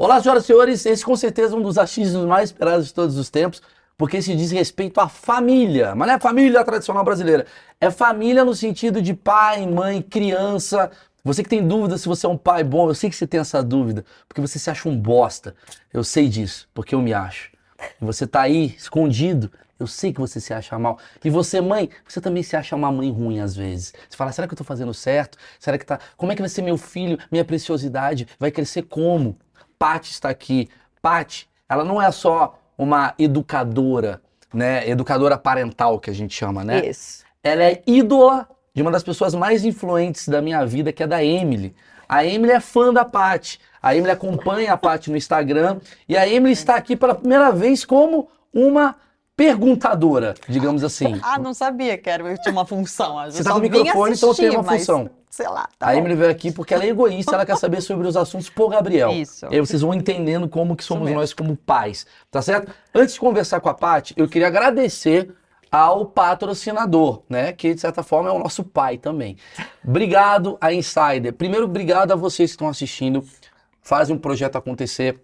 Olá, senhoras e senhores, esse com certeza é um dos achismos mais esperados de todos os tempos, porque se diz respeito à família, mas não é família tradicional brasileira, é família no sentido de pai, mãe, criança. Você que tem dúvida se você é um pai bom, eu sei que você tem essa dúvida, porque você se acha um bosta. Eu sei disso, porque eu me acho. E você tá aí, escondido, eu sei que você se acha mal. E você, mãe, você também se acha uma mãe ruim às vezes. Você fala, será que eu tô fazendo certo? Será que tá. Como é que vai ser meu filho, minha preciosidade? Vai crescer como? Paty está aqui. Paty, ela não é só uma educadora, né? Educadora parental que a gente chama, né? Isso. Ela é ídola de uma das pessoas mais influentes da minha vida, que é da Emily. A Emily é fã da Paty. A Emily acompanha a Paty no Instagram e a Emily está aqui pela primeira vez como uma perguntadora, digamos assim. Ah, não sabia que era, tinha uma função. Eu Você tá no microfone, então tem uma assistir, função. Mas, sei lá, tá a. Emily veio aqui porque ela é egoísta, ela quer saber sobre os assuntos por Gabriel. Isso. E aí vocês vão entendendo como que somos nós como pais, tá certo? Antes de conversar com a Paty, eu queria agradecer ao patrocinador, né? Que de certa forma é o nosso pai também. Obrigado a Insider. Primeiro, obrigado a vocês que estão assistindo. Fazem um projeto acontecer.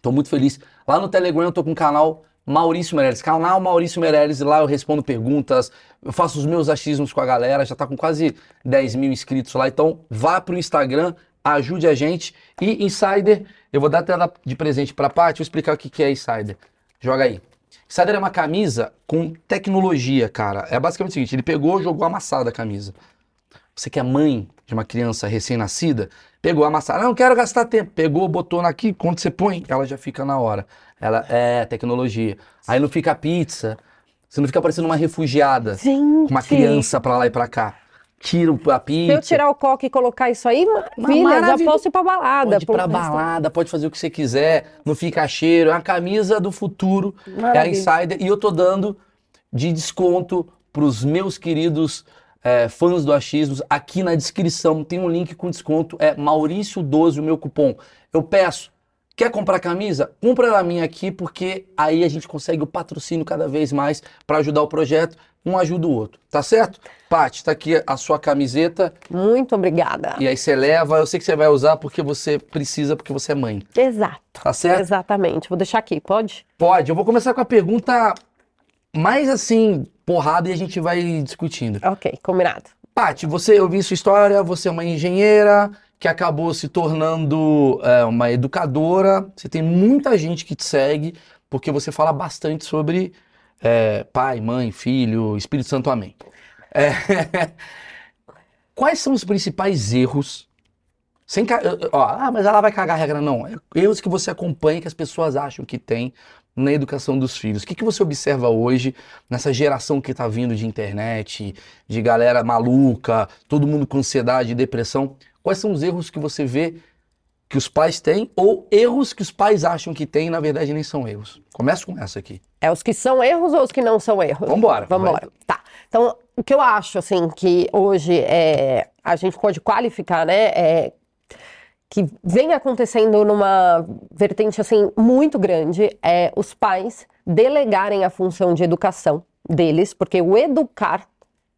Tô muito feliz. Lá no Telegram eu tô com o canal Maurício Meirelles. Canal Maurício Meirelles. Lá eu respondo perguntas, eu faço os meus achismos com a galera. Já tá com quase 10 mil inscritos lá. Então vá pro Instagram, ajude a gente. E Insider, eu vou dar até de presente pra Paty. Vou explicar o que que é Insider. Joga aí. Insider é uma camisa com tecnologia, cara. É basicamente o seguinte: ele pegou, jogou amassada a camisa. Você que é mãe de uma criança recém-nascida, pegou amassada. Ah, não quero gastar tempo. Pegou, botou aqui, quando você põe, ela já fica na hora. Ela é tecnologia. Aí não fica pizza. Você não fica parecendo uma refugiada Gente! com uma criança pra lá e pra cá. Tira a pizza. Se eu tirar o coque e colocar isso aí, maravilha, já maravilha. posso ir pra balada. Pode ir pra Pô, balada, pode fazer o que você quiser, não fica cheiro. É a camisa do futuro, é a Maravilha. Insider. E eu tô dando de desconto pros meus queridos é, fãs do Achismos. Aqui na descrição tem um link com desconto, é Maurício12 o meu cupom. Eu peço, quer comprar camisa? Compra ela minha aqui, porque aí a gente consegue o patrocínio cada vez mais para ajudar o projeto. Um ajuda o outro, tá certo? Paty, tá aqui a sua camiseta. Muito obrigada. E aí você leva, eu sei que você vai usar porque você precisa, porque você é mãe. Exato. Tá certo? Exatamente. Vou deixar aqui, pode? Pode. Eu vou começar com a pergunta mais assim, porrada e a gente vai discutindo. Ok, combinado. Paty, você, eu vi sua história, você é uma engenheira que acabou se tornando é, uma educadora. Você tem muita gente que te segue porque você fala bastante sobre é, pai, mãe, filho, Espírito Santo, amém. É, Quais são os principais erros? Sem, ó, ah, mas ela vai cagar a regra. Não, é erros que você acompanha que as pessoas acham que tem na educação dos filhos. O que, que você observa hoje nessa geração que está vindo de internet, de galera maluca, todo mundo com ansiedade e depressão? Quais são os erros que você vê que os pais têm ou erros que os pais acham que têm e na verdade nem são erros? Começa com essa aqui. É os que são erros ou os que não são erros? Vambora. Vambora. Tá. Então, o que eu acho, assim, que hoje é, a gente pode qualificar, né? É, que vem acontecendo numa vertente, assim, muito grande, é os pais delegarem a função de educação deles, porque o educar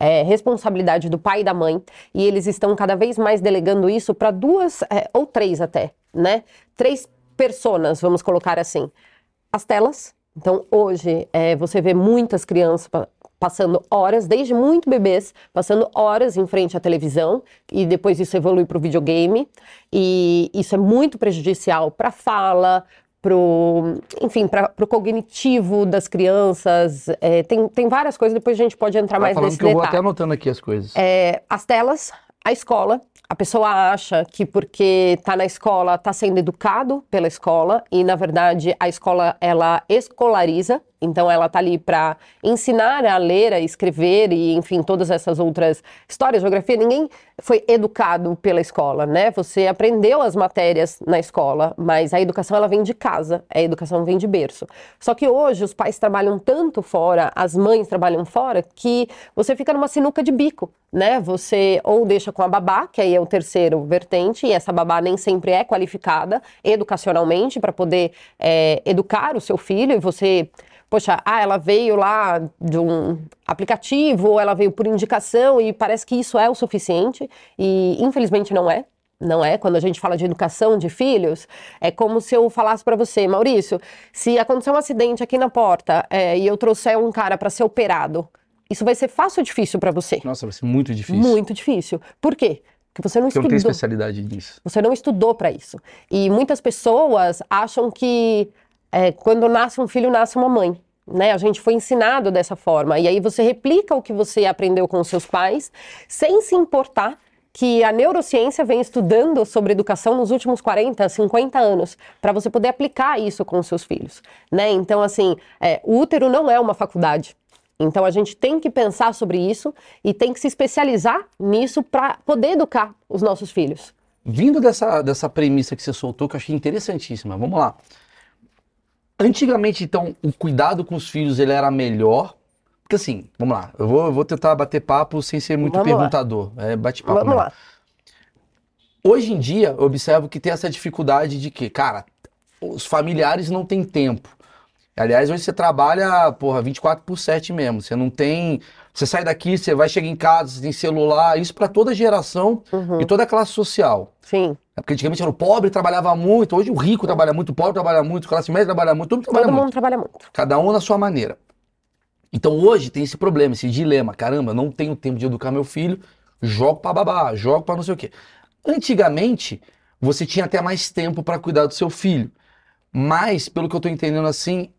é responsabilidade do pai e da mãe, e eles estão cada vez mais delegando isso para duas, é, ou três até, né? Três personas, vamos colocar assim. As telas. Então, hoje, é, você vê muitas crianças pa- passando horas, desde muito bebês, passando horas em frente à televisão, e depois isso evolui para o videogame, e isso é muito prejudicial para a fala, pro, enfim, para o cognitivo das crianças. É, tem, tem várias coisas, depois a gente pode entrar Vai mais falando nesse que eu vou até anotando aqui as coisas. É, as telas, a escola. A pessoa acha que porque está na escola está sendo educado pela escola e na verdade a escola ela escolariza, então ela está ali para ensinar a ler, a escrever e enfim todas essas outras histórias, geografia. Ninguém foi educado pela escola, né? Você aprendeu as matérias na escola, mas a educação ela vem de casa, a educação vem de berço. Só que hoje os pais trabalham tanto fora, as mães trabalham fora que você fica numa sinuca de bico, né? Você ou deixa com a babá, que aí é o terceiro vertente, e essa babá nem sempre é qualificada educacionalmente para poder é, educar o seu filho, e você, poxa, ah, ela veio lá de um aplicativo, ou ela veio por indicação, e parece que isso é o suficiente, e infelizmente não é. Não é? Quando a gente fala de educação de filhos, é como se eu falasse para você, Maurício, se acontecer um acidente aqui na porta é, e eu trouxer um cara para ser operado, isso vai ser fácil ou difícil para você? Nossa, vai ser muito difícil. Muito difícil. Por quê? Porque você não Porque eu não estudou. tenho especialidade nisso. Você não estudou para isso. E muitas pessoas acham que é, quando nasce um filho, nasce uma mãe. Né? A gente foi ensinado dessa forma. E aí você replica o que você aprendeu com os seus pais, sem se importar que a neurociência vem estudando sobre educação nos últimos 40, 50 anos, para você poder aplicar isso com os seus filhos. Né? Então, assim, é, o útero não é uma faculdade. Então a gente tem que pensar sobre isso e tem que se especializar nisso para poder educar os nossos filhos. Vindo dessa, dessa premissa que você soltou, que eu achei interessantíssima, vamos lá. Antigamente, então, o cuidado com os filhos ele era melhor. Porque assim, vamos lá, eu vou, eu vou tentar bater papo sem ser muito Vamos lá. perguntador. É bate-papo. Vamos mesmo. lá. Hoje em dia, eu observo que tem essa dificuldade de que, cara, os familiares não têm tempo. Aliás, hoje você trabalha, porra, 24 por 7 mesmo. Você não tem. Você sai daqui, você vai chegar em casa, você tem celular, isso para toda geração Uhum. e toda classe social. Sim, Porque antigamente era o pobre trabalhava muito, hoje o rico trabalha muito, o pobre trabalha muito, a classe média trabalha muito, todo mundo trabalha todo muito. mundo trabalha muito. Cada um na sua maneira. Então hoje tem esse problema, esse dilema. Caramba, não tenho tempo de educar meu filho, jogo pra babá, jogo pra não sei o quê. Antigamente, você tinha até mais tempo para cuidar do seu filho. Mas, pelo que eu tô entendendo assim,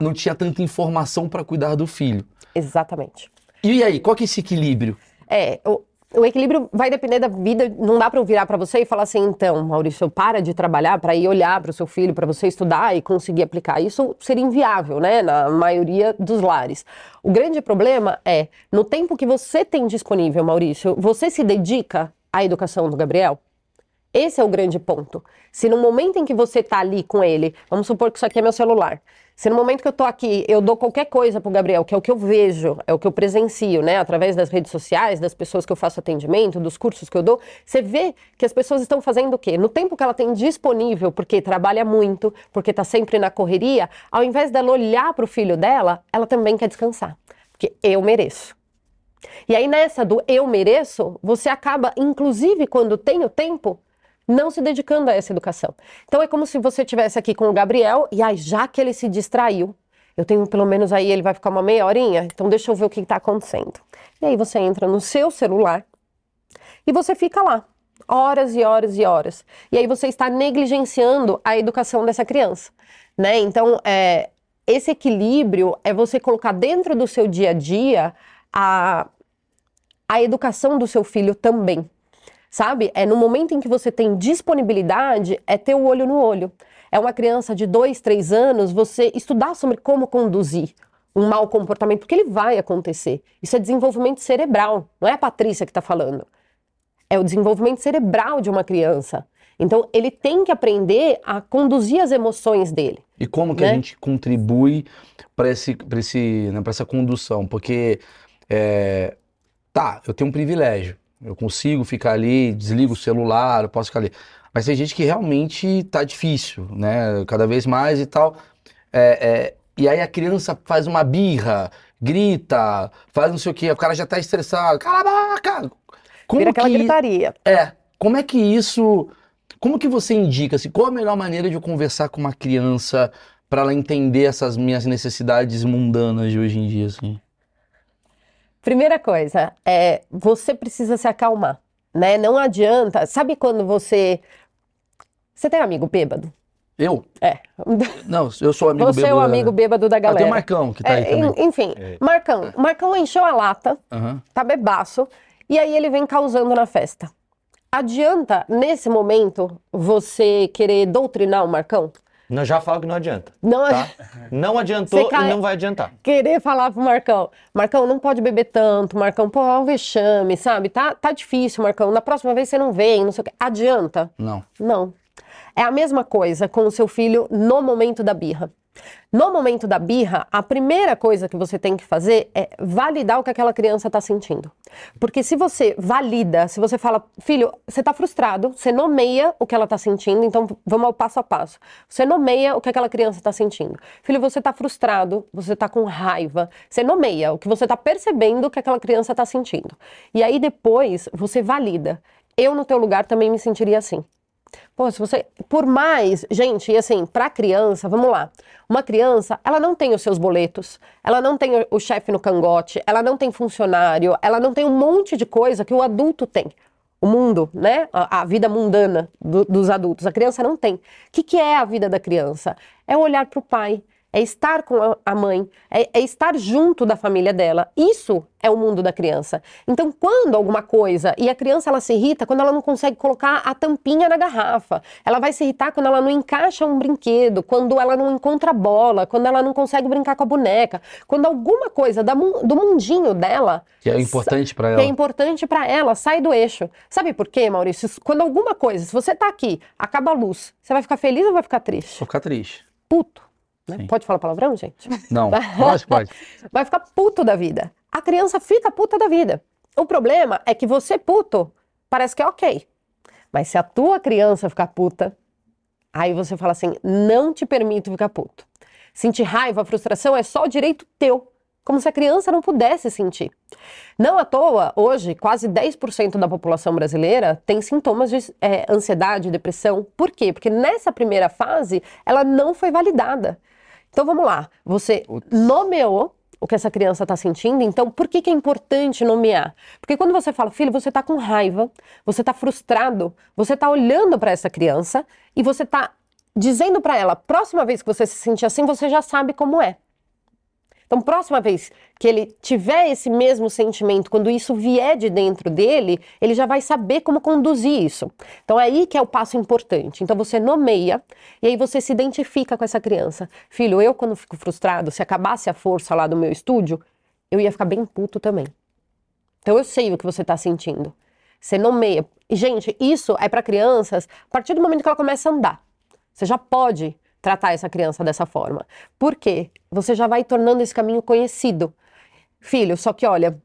não tinha tanta informação para cuidar do filho. Exatamente. E aí, qual que é esse equilíbrio? É, o, o equilíbrio vai depender da vida. Não dá para eu virar para você e falar assim, então, Maurício, para de trabalhar para ir olhar para o seu filho, para você estudar e conseguir aplicar. Isso seria inviável, né? Na maioria dos lares. O grande problema é, no tempo que você tem disponível, Maurício, você se dedica à educação do Gabriel? Esse é o grande ponto. Se no momento em que você tá ali com ele, vamos supor que isso aqui é meu celular. Se no momento que eu tô aqui, eu dou qualquer coisa pro Gabriel, que é o que eu vejo, é o que eu presencio, né, através das redes sociais, das pessoas que eu faço atendimento, dos cursos que eu dou, você vê que as pessoas estão fazendo o quê? No tempo que ela tem disponível, porque trabalha muito, porque tá sempre na correria, ao invés dela olhar pro filho dela, ela também quer descansar. Porque eu mereço. E aí, nessa do eu mereço, você acaba, inclusive quando tem o tempo, não se dedicando a essa educação. Então é como se você estivesse aqui com o Gabriel e aí, já que ele se distraiu, eu tenho pelo menos aí, ele vai ficar uma meia horinha, então deixa eu ver o que está acontecendo. E aí você entra no seu celular e você fica lá, horas e horas e horas. E aí você está negligenciando a educação dessa criança, né? Então, é, esse equilíbrio é você colocar dentro do seu dia a dia a, a educação do seu filho também. Sabe? É no momento em que você tem disponibilidade, é ter o olho no olho. É uma criança de dois, três anos, você estudar sobre como conduzir um mau comportamento, porque ele vai acontecer. Isso é desenvolvimento cerebral, não é a Patrícia que está falando. É o desenvolvimento cerebral de uma criança. Então, ele tem que aprender a conduzir as emoções dele. E como que a Né? gente contribui para esse, pra esse, né, essa condução? Porque, é, tá, eu tenho um privilégio. Eu consigo ficar ali, desligo o celular, eu posso ficar ali. Mas tem gente que realmente tá difícil, né? Cada vez mais e tal. É, é, e aí a criança faz uma birra, grita, faz não sei o quê, o cara já tá estressado. Cala a boca! Como Vira aquela que... gritaria. É, como é que isso. Como que você indica? Assim, qual a melhor maneira de eu conversar com uma criança para ela entender essas minhas necessidades mundanas de hoje em dia, assim? Primeira coisa, é você precisa se acalmar, né? Não adianta. Sabe quando você. Você tem amigo bêbado? Eu? É. Não, eu sou amigo Você é o bêbado da- amigo bêbado da Ah, tem galera. o Marcão que tá aí É, também. en- enfim, Marcão. Marcão encheu a lata, Aham. tá bebaço. E aí ele vem causando na festa. Adianta, nesse momento, você querer doutrinar o Marcão? Não, já falo que não adianta. Não Tá? Não adiantou cai- e não vai adiantar. querer falar pro Marcão, Marcão, não pode beber tanto, Marcão, pô, é um vexame, sabe? Tá, tá difícil, Marcão, na próxima vez você não vem, não sei o quê. Adianta? Não. Não. É a mesma coisa com o seu filho no momento da birra. No momento da birra, a primeira coisa que você tem que fazer é validar o que aquela criança está sentindo. Porque se você valida, se você fala, filho, você está frustrado, você nomeia o que ela está sentindo, então vamos ao passo a passo. Você nomeia o que aquela criança está sentindo. Filho, você está frustrado, você está com raiva. Você nomeia o que você está percebendo que aquela criança está sentindo. E aí depois você valida. Eu, no teu lugar, também me sentiria assim. Pô, se você. Por mais. Gente, e assim, pra criança, vamos lá. Uma criança, ela não tem os seus boletos, ela não tem o- o chefe no cangote, ela não tem funcionário, ela não tem um monte de coisa que o adulto tem. O mundo, né? A, a vida mundana do- dos adultos. A criança não tem. O que, que é a vida da criança? É olhar pro pai, é estar com a- mãe, é, é estar junto da família dela. Isso é o mundo da criança. Então, quando alguma coisa, e a criança ela se irrita quando ela não consegue colocar a tampinha na garrafa, ela vai se irritar quando ela não encaixa um brinquedo, quando ela não encontra a bola, quando ela não consegue brincar com a boneca, quando alguma coisa da do mundinho dela Que é importante pra que ela. é importante pra ela, sai do eixo. Sabe por quê, Maurício? Quando alguma coisa, se você tá aqui, acaba a luz, você vai ficar feliz ou vai ficar triste? Vou ficar triste. Puto. Né? Pode falar palavrão, gente? Não, lógico que pode. Vai ficar puto da vida. A criança fica puta da vida. O problema é que você puto parece que é ok. Mas se a tua criança ficar puta, aí você fala assim: não te permito ficar puto. Sentir raiva, frustração é só direito teu. Como se a criança não pudesse sentir. Não à toa, hoje, quase 10% da população brasileira tem sintomas de eh, ansiedade, depressão. Por quê? Porque nessa primeira fase, ela não foi validada. Então vamos lá, você nomeou o que essa criança está sentindo, então por que, que é importante nomear? Porque quando você fala, filho, você está com raiva, você está frustrado, você está olhando para essa criança e você está dizendo para ela, próxima vez que você se sentir assim, você já sabe como é. Então, próxima vez que ele tiver esse mesmo sentimento, quando isso vier de dentro dele, ele já vai saber como conduzir isso. Então, é aí que é o passo importante. Então, você nomeia e aí você se identifica com essa criança. Filho, eu quando fico frustrado, se acabasse a força lá do meu estúdio, eu ia ficar bem puto também. Então, eu sei o que você está sentindo. Você nomeia. E, gente, isso é para crianças a partir do momento que ela começa a andar. Você já pode tratar essa criança dessa forma. Por quê? Você já vai tornando esse caminho conhecido. Filho, só que olha,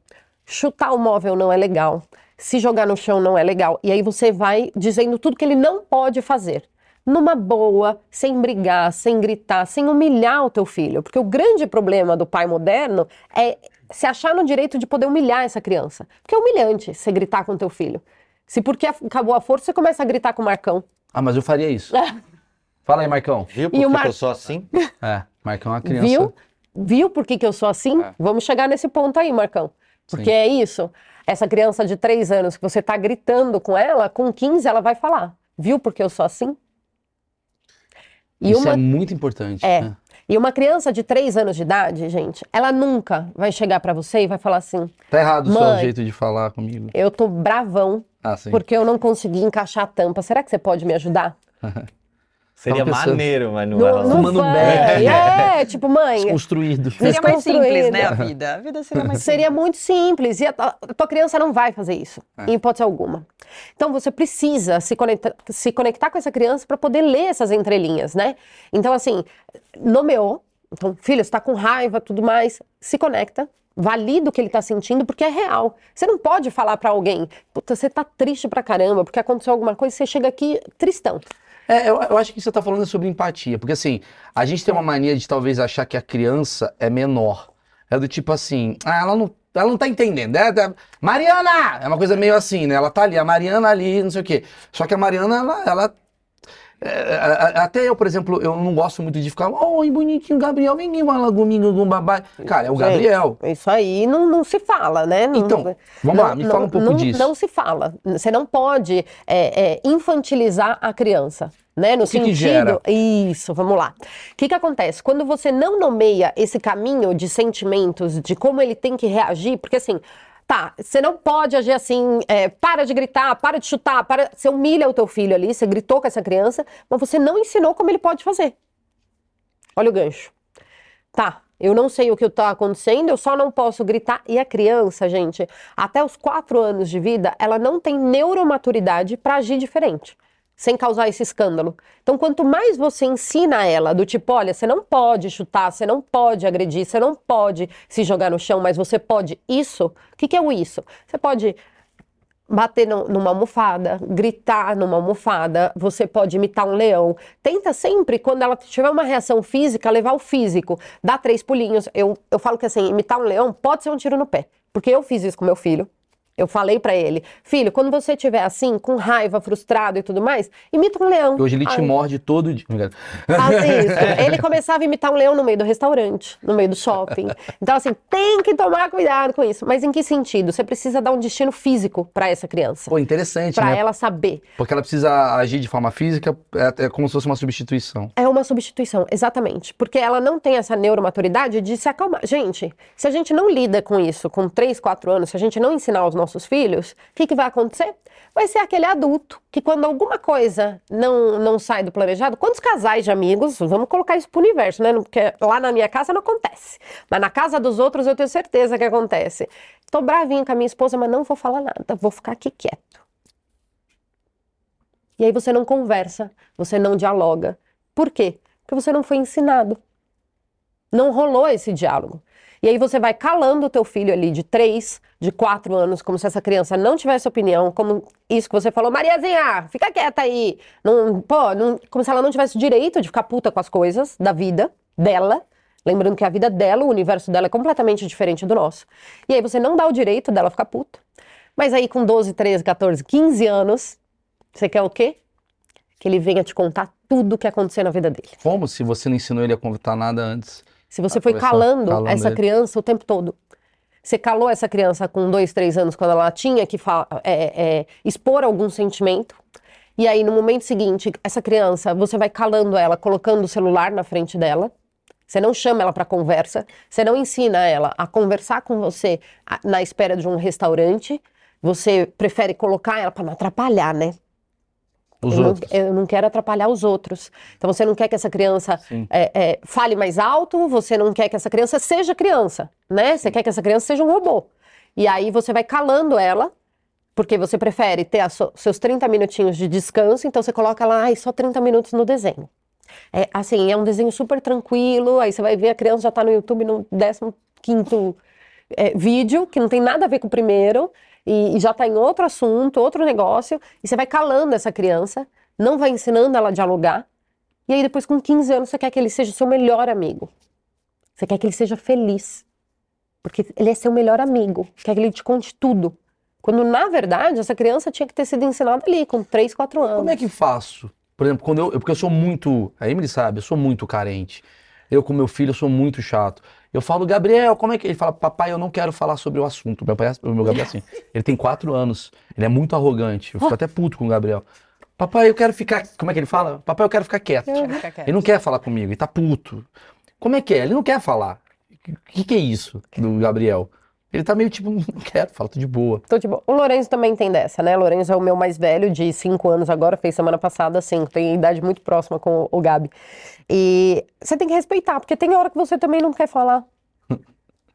chutar o móvel não é legal, se jogar no chão não é legal. E aí você vai dizendo tudo que ele não pode fazer. Numa boa, sem brigar, sem gritar, sem humilhar o teu filho. Porque o grande problema do pai moderno é se achar no direito de poder humilhar essa criança. Porque é humilhante você gritar com o teu filho. Se porque acabou a força, você começa a gritar com o Marcão. Ah, mas eu faria isso. Fala aí, Marcão. Viu E porque o Mar- eu sou assim? É, Marcão é uma criança. Viu? Viu por que, que eu sou assim? Vamos chegar nesse ponto aí, Marcão. Porque Sim. é isso. Essa criança de 3 anos que você tá gritando com ela, com 15 ela vai falar. Viu porque eu sou assim? E Isso uma, é muito importante. É. né? e uma criança de 3 anos de idade, gente, ela nunca vai chegar pra você e vai falar assim: Tá errado o seu jeito de falar comigo. eu tô bravão Ah, sim. porque eu não consegui encaixar a tampa. Será que você pode me ajudar? Seria pensando. maneiro, mas não, Não, não. Fumando. É, tipo, mãe, Construído. Seria mais simples, né, a vida? A vida seria mais Seria muito simples e a, a tua criança não vai fazer isso, É. em hipótese alguma. Então você precisa se conectar, se conectar com essa criança para poder ler essas entrelinhas, né? Então, assim, nomeou. Então, filho, você tá com raiva, tudo mais, se conecta. Valida o que ele tá sentindo, porque é real. Você não pode falar para alguém, puta, você tá triste pra caramba, porque aconteceu alguma coisa, você chega aqui tristão. É, eu, eu acho que você tá falando sobre empatia, porque assim, a gente tem uma mania de talvez achar que a criança é menor. É do tipo assim, ah, ela não, ela não tá entendendo. É, é- Mariana! É uma coisa meio assim, né? Ela tá ali, a Mariana ali, não sei o quê. Só que a Mariana, ela. ela- até eu, por exemplo, eu não gosto muito de ficar, oi, bonitinho, Gabriel, vem aqui falar comigo, com babai. Cara, é o Gente, Gabriel. Isso aí não, não se fala, né? Não- Então, vamos lá, me fala um pouco não- disso. Não se fala. Você não pode é, é, infantilizar a criança. Né? No O que que sentido. gera? Isso, vamos lá. O que, que acontece? Quando você não nomeia esse caminho de sentimentos, de como ele tem que reagir, porque assim. Tá, você não pode agir assim, é, para de gritar, para de chutar, para... você humilha o teu filho ali, você gritou com essa criança, mas você não ensinou como ele pode fazer. Olha o gancho. Tá, eu não sei o que está acontecendo, eu só não posso gritar. E a criança, gente, até os quatro anos de vida, ela não tem neuromaturidade para agir diferente sem causar esse escândalo. Então, quanto mais você ensina ela, do tipo, olha, você não pode chutar, você não pode agredir, você não pode se jogar no chão, mas você pode isso. O que, que é o isso? Você pode bater no, numa almofada, gritar numa almofada, você pode imitar um leão. Tenta sempre, quando ela tiver uma reação física, levar o físico, dá três pulinhos. Eu, eu falo que assim, imitar um leão pode ser um tiro no pé. Porque eu fiz isso com meu filho. Eu falei pra ele, filho, quando você estiver assim, com raiva, frustrado e tudo mais, imita um leão. Hoje ele te Ai. morde todo dia. Faz isso. Ele começava a imitar um leão no meio do restaurante, no meio do shopping. Então, assim, tem que tomar cuidado com isso. Mas em que sentido? Você precisa dar um destino físico pra essa criança. Pô, interessante, Pra né? ela saber. Porque ela precisa agir de forma física, é, é como se fosse uma substituição. É uma substituição, exatamente. Porque ela não tem essa neuromaturidade de se acalmar. Gente, se a gente não lida com isso com 3, 4 anos, se a gente não ensinar os nossos filhos, o que, que vai acontecer? Vai ser aquele adulto que, quando alguma coisa não, não sai do planejado, quantos casais de amigos, vamos colocar isso pro universo, né? Porque lá na minha casa não acontece. Mas na casa dos outros eu tenho certeza que acontece. Tô bravinho com a minha esposa, mas não vou falar nada, vou ficar aqui quieto. E aí você não conversa, você não dialoga. Por quê? Porque você não foi ensinado. Não rolou esse diálogo. E aí você vai calando o teu filho ali de três, de quatro anos, como se essa criança não tivesse opinião, como isso que você falou, Mariazinha, fica quieta aí. Não, pô, não- como se ela não tivesse o direito de ficar puta com as coisas da vida dela. Lembrando que a vida dela, o universo dela é completamente diferente do nosso. E aí você não dá o direito dela ficar puta. Mas aí com 12, 13, 14, 15 anos, você quer o quê? Que ele venha te contar tudo o que aconteceu na vida dele. Como se você não ensinou ele a contar nada antes? Se você foi calando, calando essa ele. criança o tempo todo. Você calou essa criança com dois, três anos, quando ela tinha que fa- é, é, expor algum sentimento. E aí, no momento seguinte, essa criança, você vai calando ela, colocando o celular na frente dela. Você não chama ela para conversa. Você não ensina ela a conversar com você na espera de um restaurante. Você prefere colocar ela para não atrapalhar, né? Os eu, não, eu não quero atrapalhar os outros. Então você não quer que essa criança é, é, fale mais alto, você não quer que essa criança seja criança, né? Você quer que essa criança seja um robô. E aí você vai calando ela, porque você prefere ter so- seus 30 minutinhos de descanso, então você coloca lá, ai, só 30 minutos no desenho. É assim, é um desenho super tranquilo, aí você vai ver a criança já tá no YouTube no 15º é, vídeo, que não tem nada a ver com o primeiro, e, e já tá em outro assunto, outro negócio, e você vai calando essa criança, não vai ensinando ela a dialogar, e aí depois com 15 anos você quer que ele seja seu melhor amigo. Você quer que ele seja feliz. Porque ele é seu melhor amigo, quer que ele te conte tudo. Quando, na verdade, essa criança tinha que ter sido ensinada ali, com 3, 4 anos. Como é que faço? Por exemplo, quando eu, porque eu sou muito, a Emily sabe, eu sou muito carente. Eu com meu filho eu sou muito chato. Eu falo, Gabriel, como é que ele fala? Papai, eu não quero falar sobre o assunto. Meu pai, o meu Gabriel é assim. Ele tem quatro anos. Ele é muito arrogante. Eu fico até puto com o Gabriel. Papai, eu quero ficar. Como é que ele fala? Papai, eu quero ficar quieto. Ele não quer falar comigo, ele tá puto. Como é que é? Ele não quer falar. O que, que é isso do Gabriel? Ele tá meio tipo, não quero, fala, tô de boa. Então, tipo, o Lourenço também tem dessa, né? O Lourenço é o meu mais velho, de 5 anos agora, fez semana passada 5, tem idade muito próxima com o Gabi. E você tem que respeitar, porque tem hora que você também não quer falar.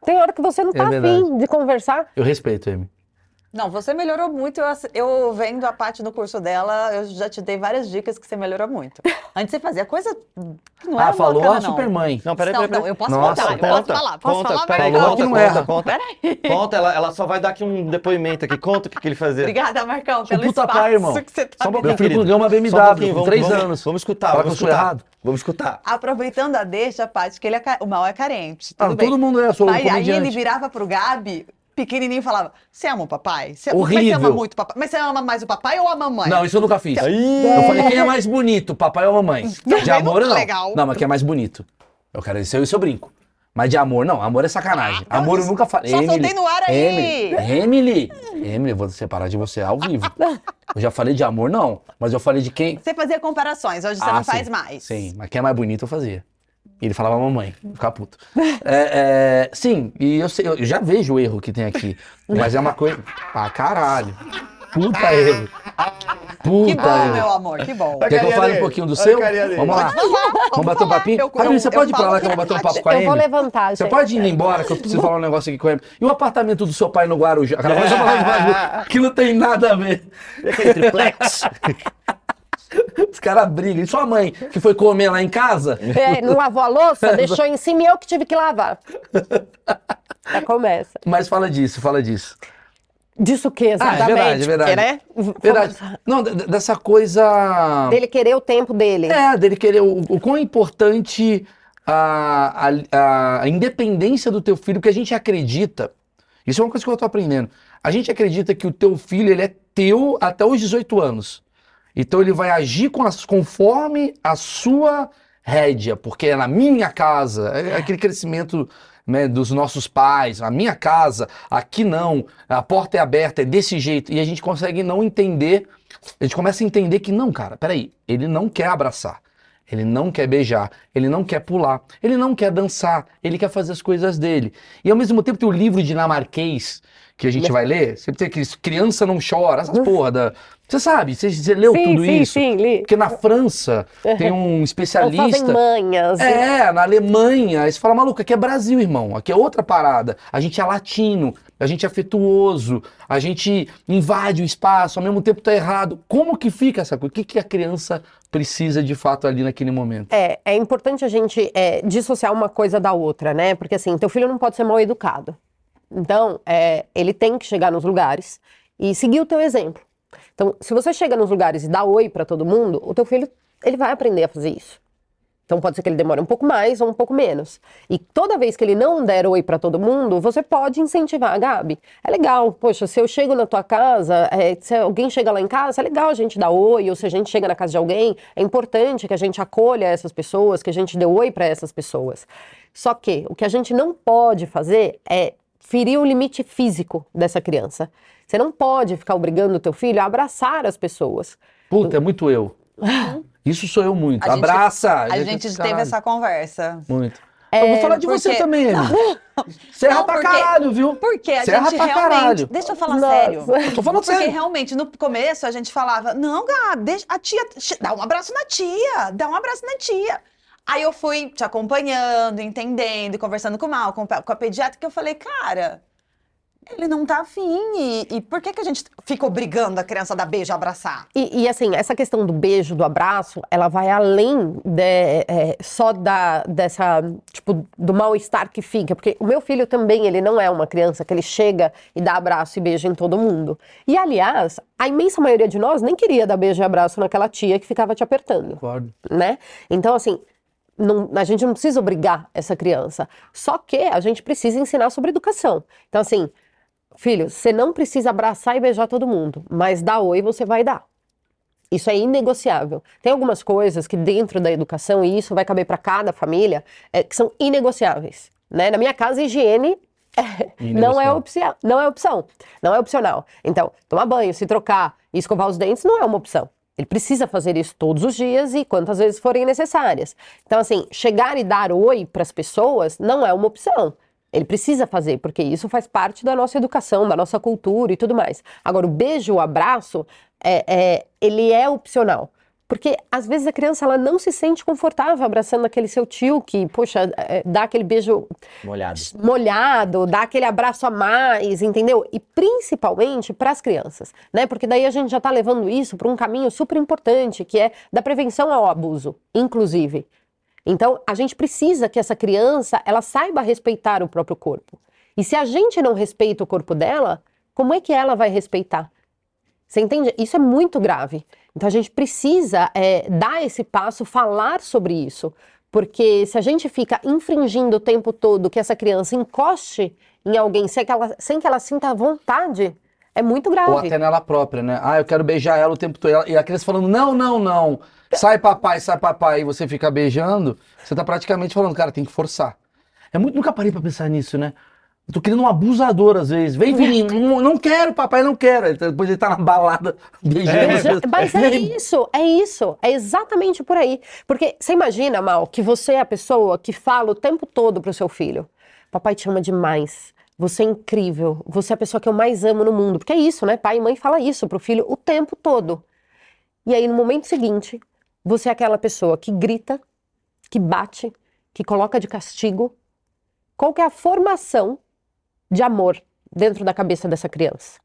Tem hora que você não É tá verdade. afim de conversar. Eu respeito ele. Não, você melhorou muito. Eu, eu vendo a parte no curso dela, eu já te dei várias dicas que você melhorou muito. Antes você fazia coisa que não era Ah, falou bacana, a não. Supermãe. Não, peraí, Não, peraí, não, peraí. eu posso Nossa, contar, eu posso Conta, falar, posso conta, falar, peraí, que conta, não conta, erra. conta. Conta, ela, ela só vai dar aqui um depoimento aqui. Conta o que, que ele fazia. Obrigada, Marcão, pelo puta espaço pai, irmão. que você tá Só um pouquinho, Meu filho ganhou uma um BMW com 3 vamos- anos. Vamos escutar, Fala vamos escutar. errado. Vamos escutar. Aproveitando a deixa, Paty, que ele é o mal é carente. Ah, todo mundo é, sou um Aí, ele virava pro Gabi, pequenininho, e falava: Você ama o papai? Você, Mas você Horrível. ama muito o papai? Mas você ama mais o papai ou a mamãe? Não, isso eu nunca fiz. Aí, Eu falei, quem é mais bonito, papai ou mamãe? Também De amor não legal. Não, mas quem é mais bonito? Eu quero isso, isso eu brinco. Mas de amor, não. Amor é sacanagem. Ah, amor eu nunca falei. só Emily, soltei no ar aí. Emily, Emily, Emily, eu vou separar de você ao vivo. Eu já falei de amor, não. Mas eu falei de quem? Você fazia comparações, hoje você Ah, não sim. faz mais. Sim, mas quem é mais bonito eu fazia. E ele falava mamãe, ficava puto. É, é, sim, e eu, sei- eu já vejo o erro que tem aqui. Mas é uma coisa. Ah, caralho. Puta erro. Puta Que bom, meu amor, que bom. Quer que eu fale um pouquinho do seu? Vamos lá. Vamos bater um papinho? Rabinho, você pode ir pra lá que eu vou bater um papo com a Eu vou levantar, Você pode ir embora, que eu preciso falar um negócio aqui com a Amy. E o apartamento do seu pai no Guarujá? Que não tem nada a ver. Aquele triplex? Os caras brigam. E sua mãe, que foi comer lá em casa? É, não lavou a louça, deixou em cima e eu que tive que lavar. Já começa. Mas fala disso, fala disso. Disso quê, exatamente? verdade, é verdade. Porque, né? Verdade. Não, dessa coisa. Dele querer o tempo dele. É, dele querer. O, o quão é importante a, a, a independência do teu filho, porque a gente acredita. Isso é uma coisa que eu tô aprendendo. A gente acredita que o teu filho ele é teu até os 18 anos. Então ele vai agir com as- conforme a sua rédea, porque é na minha casa, é aquele crescimento né, dos nossos pais, a minha casa, aqui não, a porta é aberta, é desse jeito, e a gente consegue não entender, a gente começa a entender que não, cara, peraí, ele não quer abraçar, ele não quer beijar, ele não quer pular, ele não quer dançar, ele quer fazer as coisas dele. E ao mesmo tempo tem o livro dinamarquês que a gente vai ler, sempre tem aqueles criança não chora, essas porra da... Você sabe, você, você leu sim, tudo sim, isso? sim, li. Porque na França tem um especialista... manhas. É, na Alemanha, aí você fala, maluco, aqui é Brasil, irmão, aqui é outra parada. A gente é latino, a gente é afetuoso, a gente invade o espaço, ao mesmo tempo tá errado. Como que fica essa coisa? O que, que a criança precisa de fato ali naquele momento? É, é importante a gente é, dissociar uma coisa da outra, né? Porque assim, teu filho não pode ser mal educado. Então, é, ele tem que chegar nos lugares e seguir o teu exemplo. Então, se você chega nos lugares e dá oi pra todo mundo, o teu filho ele vai aprender a fazer isso. Então pode ser que ele demore um pouco mais ou um pouco menos. E toda vez que ele não der oi pra todo mundo, você pode incentivar Gabi. É legal, poxa, se eu chego na tua casa, é, se alguém chega lá em casa, é legal a gente dar oi, ou se a gente chega na casa de alguém, é importante que a gente acolha essas pessoas, que a gente dê oi pra essas pessoas. Só que o que a gente não pode fazer é ferir o limite físico dessa criança. Você não pode ficar obrigando o teu filho a abraçar as pessoas. Puta, é muito eu. Isso sou eu muito. A gente- Abraça! A gente teve caralho, essa conversa. Muito. eu vou falar de você porque- também, Amy. Você erra Não, pra porque- caralho, viu? Porque a Você erra gente pra realmente. caralho. Deixa eu falar Nossa. sério. Eu tô falando Porque sério. realmente, no começo, a gente falava: não, Gabi, deixa a tia. Dá um abraço na tia, dá um abraço na tia. Aí eu fui te acompanhando, entendendo, conversando com o Mal, com, com a pediatra, que eu falei, cara, ele não tá afim. E, e por que, que a gente fica obrigando a criança a dar beijo, a abraçar? E, e, assim, essa questão do beijo, do abraço, ela vai além de, é, só da, dessa, tipo, do mal-estar que fica. Porque o meu filho também, ele não é uma criança que ele chega e dá abraço e beijo em todo mundo. E, aliás, a imensa maioria de nós nem queria dar beijo e abraço naquela tia que ficava te apertando, Concordo. né? Então, assim, não- a gente não precisa obrigar essa criança. Só que a gente precisa ensinar sobre educação. Então, assim, filho, você não precisa abraçar e beijar todo mundo, mas dar oi você vai dar. Isso é inegociável. Tem algumas coisas que dentro da educação, e isso vai caber para cada família, é, que são inegociáveis. Né? Na minha casa, higiene não é opção, não é opção, não é opcional. Então, tomar banho, se trocar e escovar os dentes não é uma opção. Ele precisa fazer isso todos os dias e quantas vezes forem necessárias. Então, assim, chegar e dar oi para as pessoas não é uma opção. Ele precisa fazer, porque isso faz parte da nossa educação, da nossa cultura e tudo mais. Agora, o beijo, o abraço, é, é- ele é opcional. Porque às vezes a criança ela não se sente confortável abraçando aquele seu tio que, poxa, é, dá aquele beijo Molhado. molhado, dá aquele abraço a mais, entendeu? E principalmente para as crianças, né? Porque daí a gente já está levando isso para um caminho super importante, que é da prevenção ao abuso, inclusive. Então, a gente precisa que essa criança, ela saiba respeitar o próprio corpo. E se a gente não respeita o corpo dela, como é que ela vai respeitar? Você entende? Isso é muito grave. Então a gente precisa é, dar esse passo, falar sobre isso. Porque se a gente fica infringindo o tempo todo que essa criança encoste em alguém sem que ela, sem que ela sinta vontade, é muito grave. Ou até nela própria, né? Ah, eu quero beijar ela o tempo todo. E a criança falando, não, não, não. Sai papai, sai papai. E você fica beijando, você tá praticamente falando, cara, tem que forçar. É muito, nunca parei pra pensar nisso, né? Eu tô criando um abusador às vezes. Vem, filhinho, não, não quero, papai, não quero. Depois ele tá na balada beijando. É. Mas é isso, é isso, é exatamente por aí. Porque você imagina, Mal, que você é a pessoa que fala o tempo todo pro seu filho: Papai te ama demais, você é incrível, você é a pessoa que eu mais amo no mundo. Porque é isso, né? Pai e mãe fala isso pro filho o tempo todo. E aí, no momento seguinte, você é aquela pessoa que grita, que bate, que coloca de castigo. Qual que é a formação de amor dentro da cabeça dessa criança?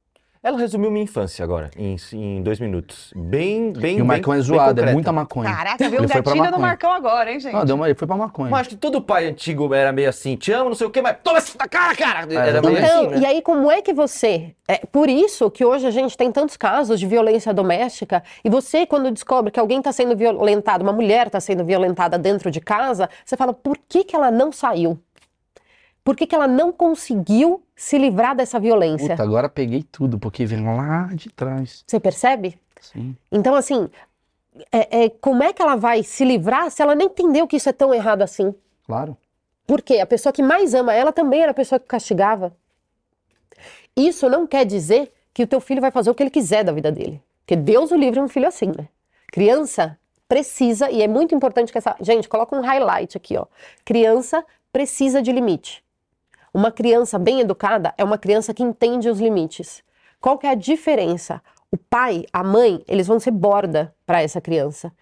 Ela resumiu minha infância agora, em, em dois minutos. Bem, bem, E o bem- Marcão é bem zoado, é muita maconha. Caraca, viu um gatilho no. Marcão agora, hein, gente? Ah, deu uma, ele foi pra maconha. Mas acho que todo pai antigo era meio assim, te amo, não sei o quê, mas toma essa cara, cara! Era exatamente. meio Então, assim, né? e aí como é que você... É por isso que hoje a gente tem tantos casos de violência doméstica e você, quando descobre que alguém está sendo violentado, uma mulher está sendo violentada dentro de casa, você fala, por que, que ela não saiu? Por que, que ela não conseguiu se livrar dessa violência? Puta, agora peguei tudo, porque vem lá de trás. Você percebe? Sim. Então, assim, é- é, como é que ela vai se livrar se ela nem entendeu que isso é tão errado assim? Claro. Porque a pessoa que mais ama ela também era a pessoa que castigava. Isso não quer dizer que o teu filho vai fazer o que ele quiser da vida dele. Porque Deus o livre um filho assim, né? Criança precisa, e é muito importante que essa. Gente, coloca um highlight aqui, ó. Criança precisa de limite. Uma criança bem educada é uma criança que entende os limites. Qual que é a diferença? O pai, a mãe, eles vão ser borda para essa criança.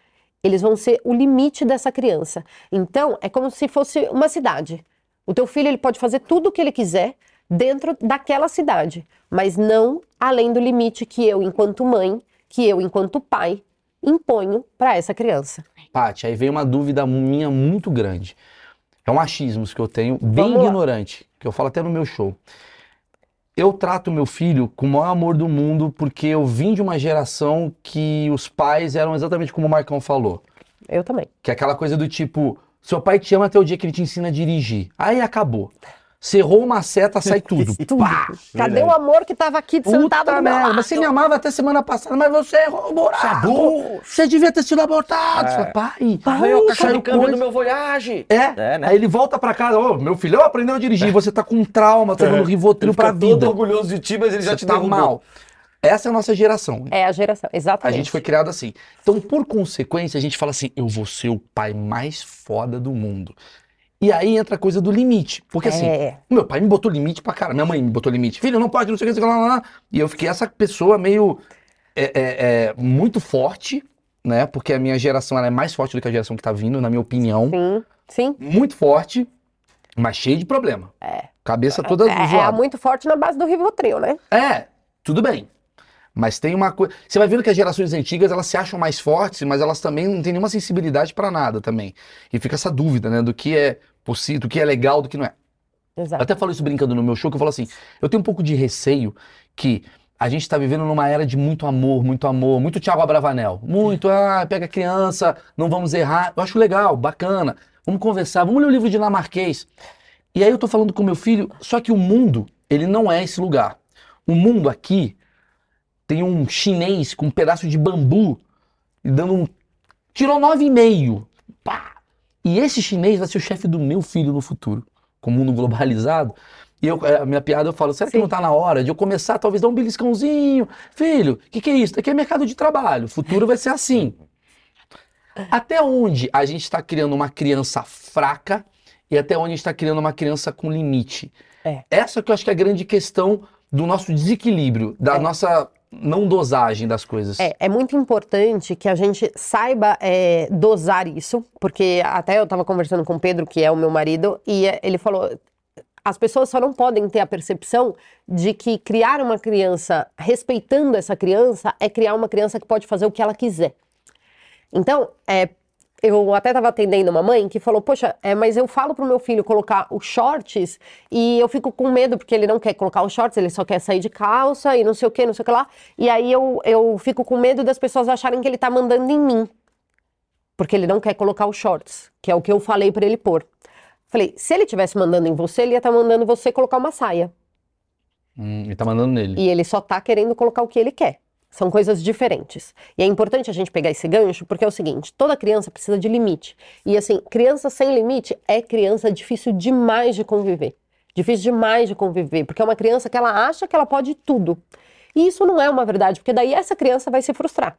Eles vão ser o limite dessa criança. Então, é como se fosse uma cidade. O teu filho ele pode fazer tudo o que ele quiser dentro daquela cidade, mas não além do limite que eu, enquanto mãe, que eu, enquanto pai, imponho para essa criança. Paty, aí veio uma dúvida minha muito grande. É um achismo que eu tenho, bem Vamos lá. ignorante, que eu falo até no meu show. Eu trato meu filho com o maior amor do mundo porque eu vim de uma geração que os pais eram exatamente como o Marcão falou. Eu também. Que é aquela coisa do tipo, seu pai te ama até o dia que ele te ensina a dirigir. Aí acabou. Cerrou uma seta, sai tudo. Pá! Cadê o amor que estava aqui sentado Puta do meu merda, lado? mas você me amava até semana passada, mas você errou o buraco. Você devia ter sido abortado. Você fala, pai, a caixa saiu de câmbio do meu Voyage! É, É, né? aí ele volta pra casa, ô, meu filho aprendeu a dirigir, você tá com um trauma, tomando Rivotril Ele pra fica todo vida. orgulhoso de ti, mas ele já Você te tá derrubou. mal. Essa é a nossa geração. É a geração, A exatamente. gente foi criado assim. Então, por consequência, a gente fala assim, eu vou ser o pai mais foda do mundo. E aí entra a coisa do limite. Porque assim, É. meu pai me botou limite pra cara, minha mãe me botou limite. Filho, não pode, não sei o que, não sei o que, lá, lá. E eu fiquei essa pessoa meio, é, é, é, muito forte, né? Porque a minha geração ela é mais forte do que a geração que tá vindo, na minha opinião. Sim, sim. Muito forte, mas cheio de problema. É. Cabeça toda É, é zoada. muito forte na base do Rivotril, né? É, tudo bem. Mas tem uma coisa. Você vai vendo que as gerações antigas elas se acham mais fortes, mas elas também não têm nenhuma sensibilidade pra nada também. E fica essa dúvida, né, do que é possível, do que é legal, do que não é. Eu Exato. até falo isso brincando no meu show, que eu falo assim: eu tenho um pouco de receio que a gente tá vivendo numa era de muito amor, muito amor, muito Thiago Abravanel. Muito, ah, pega a criança, não vamos errar. Eu acho legal, bacana. Vamos conversar, vamos ler o livro de Dinamarquês. E aí eu tô falando com meu filho, só que o mundo, ele não é esse lugar. O mundo aqui tem um chinês com um pedaço de bambu e dando um. Tirou 9,5. Pá! E esse chinês vai ser o chefe do meu filho no futuro, com o mundo globalizado. E eu, é, a minha piada eu falo, será que Sim. não tá na hora de eu começar, talvez, dar um beliscãozinho? Filho, o que, que é isso? Isso aqui é mercado de trabalho. O futuro vai ser assim. Até onde a gente está criando uma criança fraca e até onde a gente está criando uma criança com limite? É. Essa que eu acho que é a grande questão do nosso desequilíbrio, da É. nossa não dosagem das coisas. É, é muito importante que a gente saiba é, dosar isso, porque até eu estava conversando com o Pedro, que é o meu marido, e é, ele falou: as pessoas só não podem ter a percepção de que criar uma criança respeitando essa criança é criar uma criança que pode fazer o que ela quiser. Então, é, eu até estava atendendo uma mãe que falou: Poxa, é, mas eu falo pro meu filho colocar os shorts e eu fico com medo porque ele não quer colocar os shorts, ele só quer sair de calça e não sei o que, não sei o que lá. E aí eu, eu fico com medo das pessoas acharem que ele tá mandando em mim. Porque ele não quer colocar os shorts, que é o que eu falei para ele pôr. Falei: se ele tivesse mandando em você, ele ia estar mandando você colocar uma saia. Hum, ele tá mandando nele. E ele só tá querendo colocar o que ele quer. São coisas diferentes. E é importante a gente pegar esse gancho, porque é o seguinte: toda criança precisa de limite. E assim, criança sem limite é criança difícil demais de conviver. difícil demais de conviver, porque é uma criança que ela acha que ela pode tudo. E isso não é uma verdade, porque daí essa criança vai se frustrar.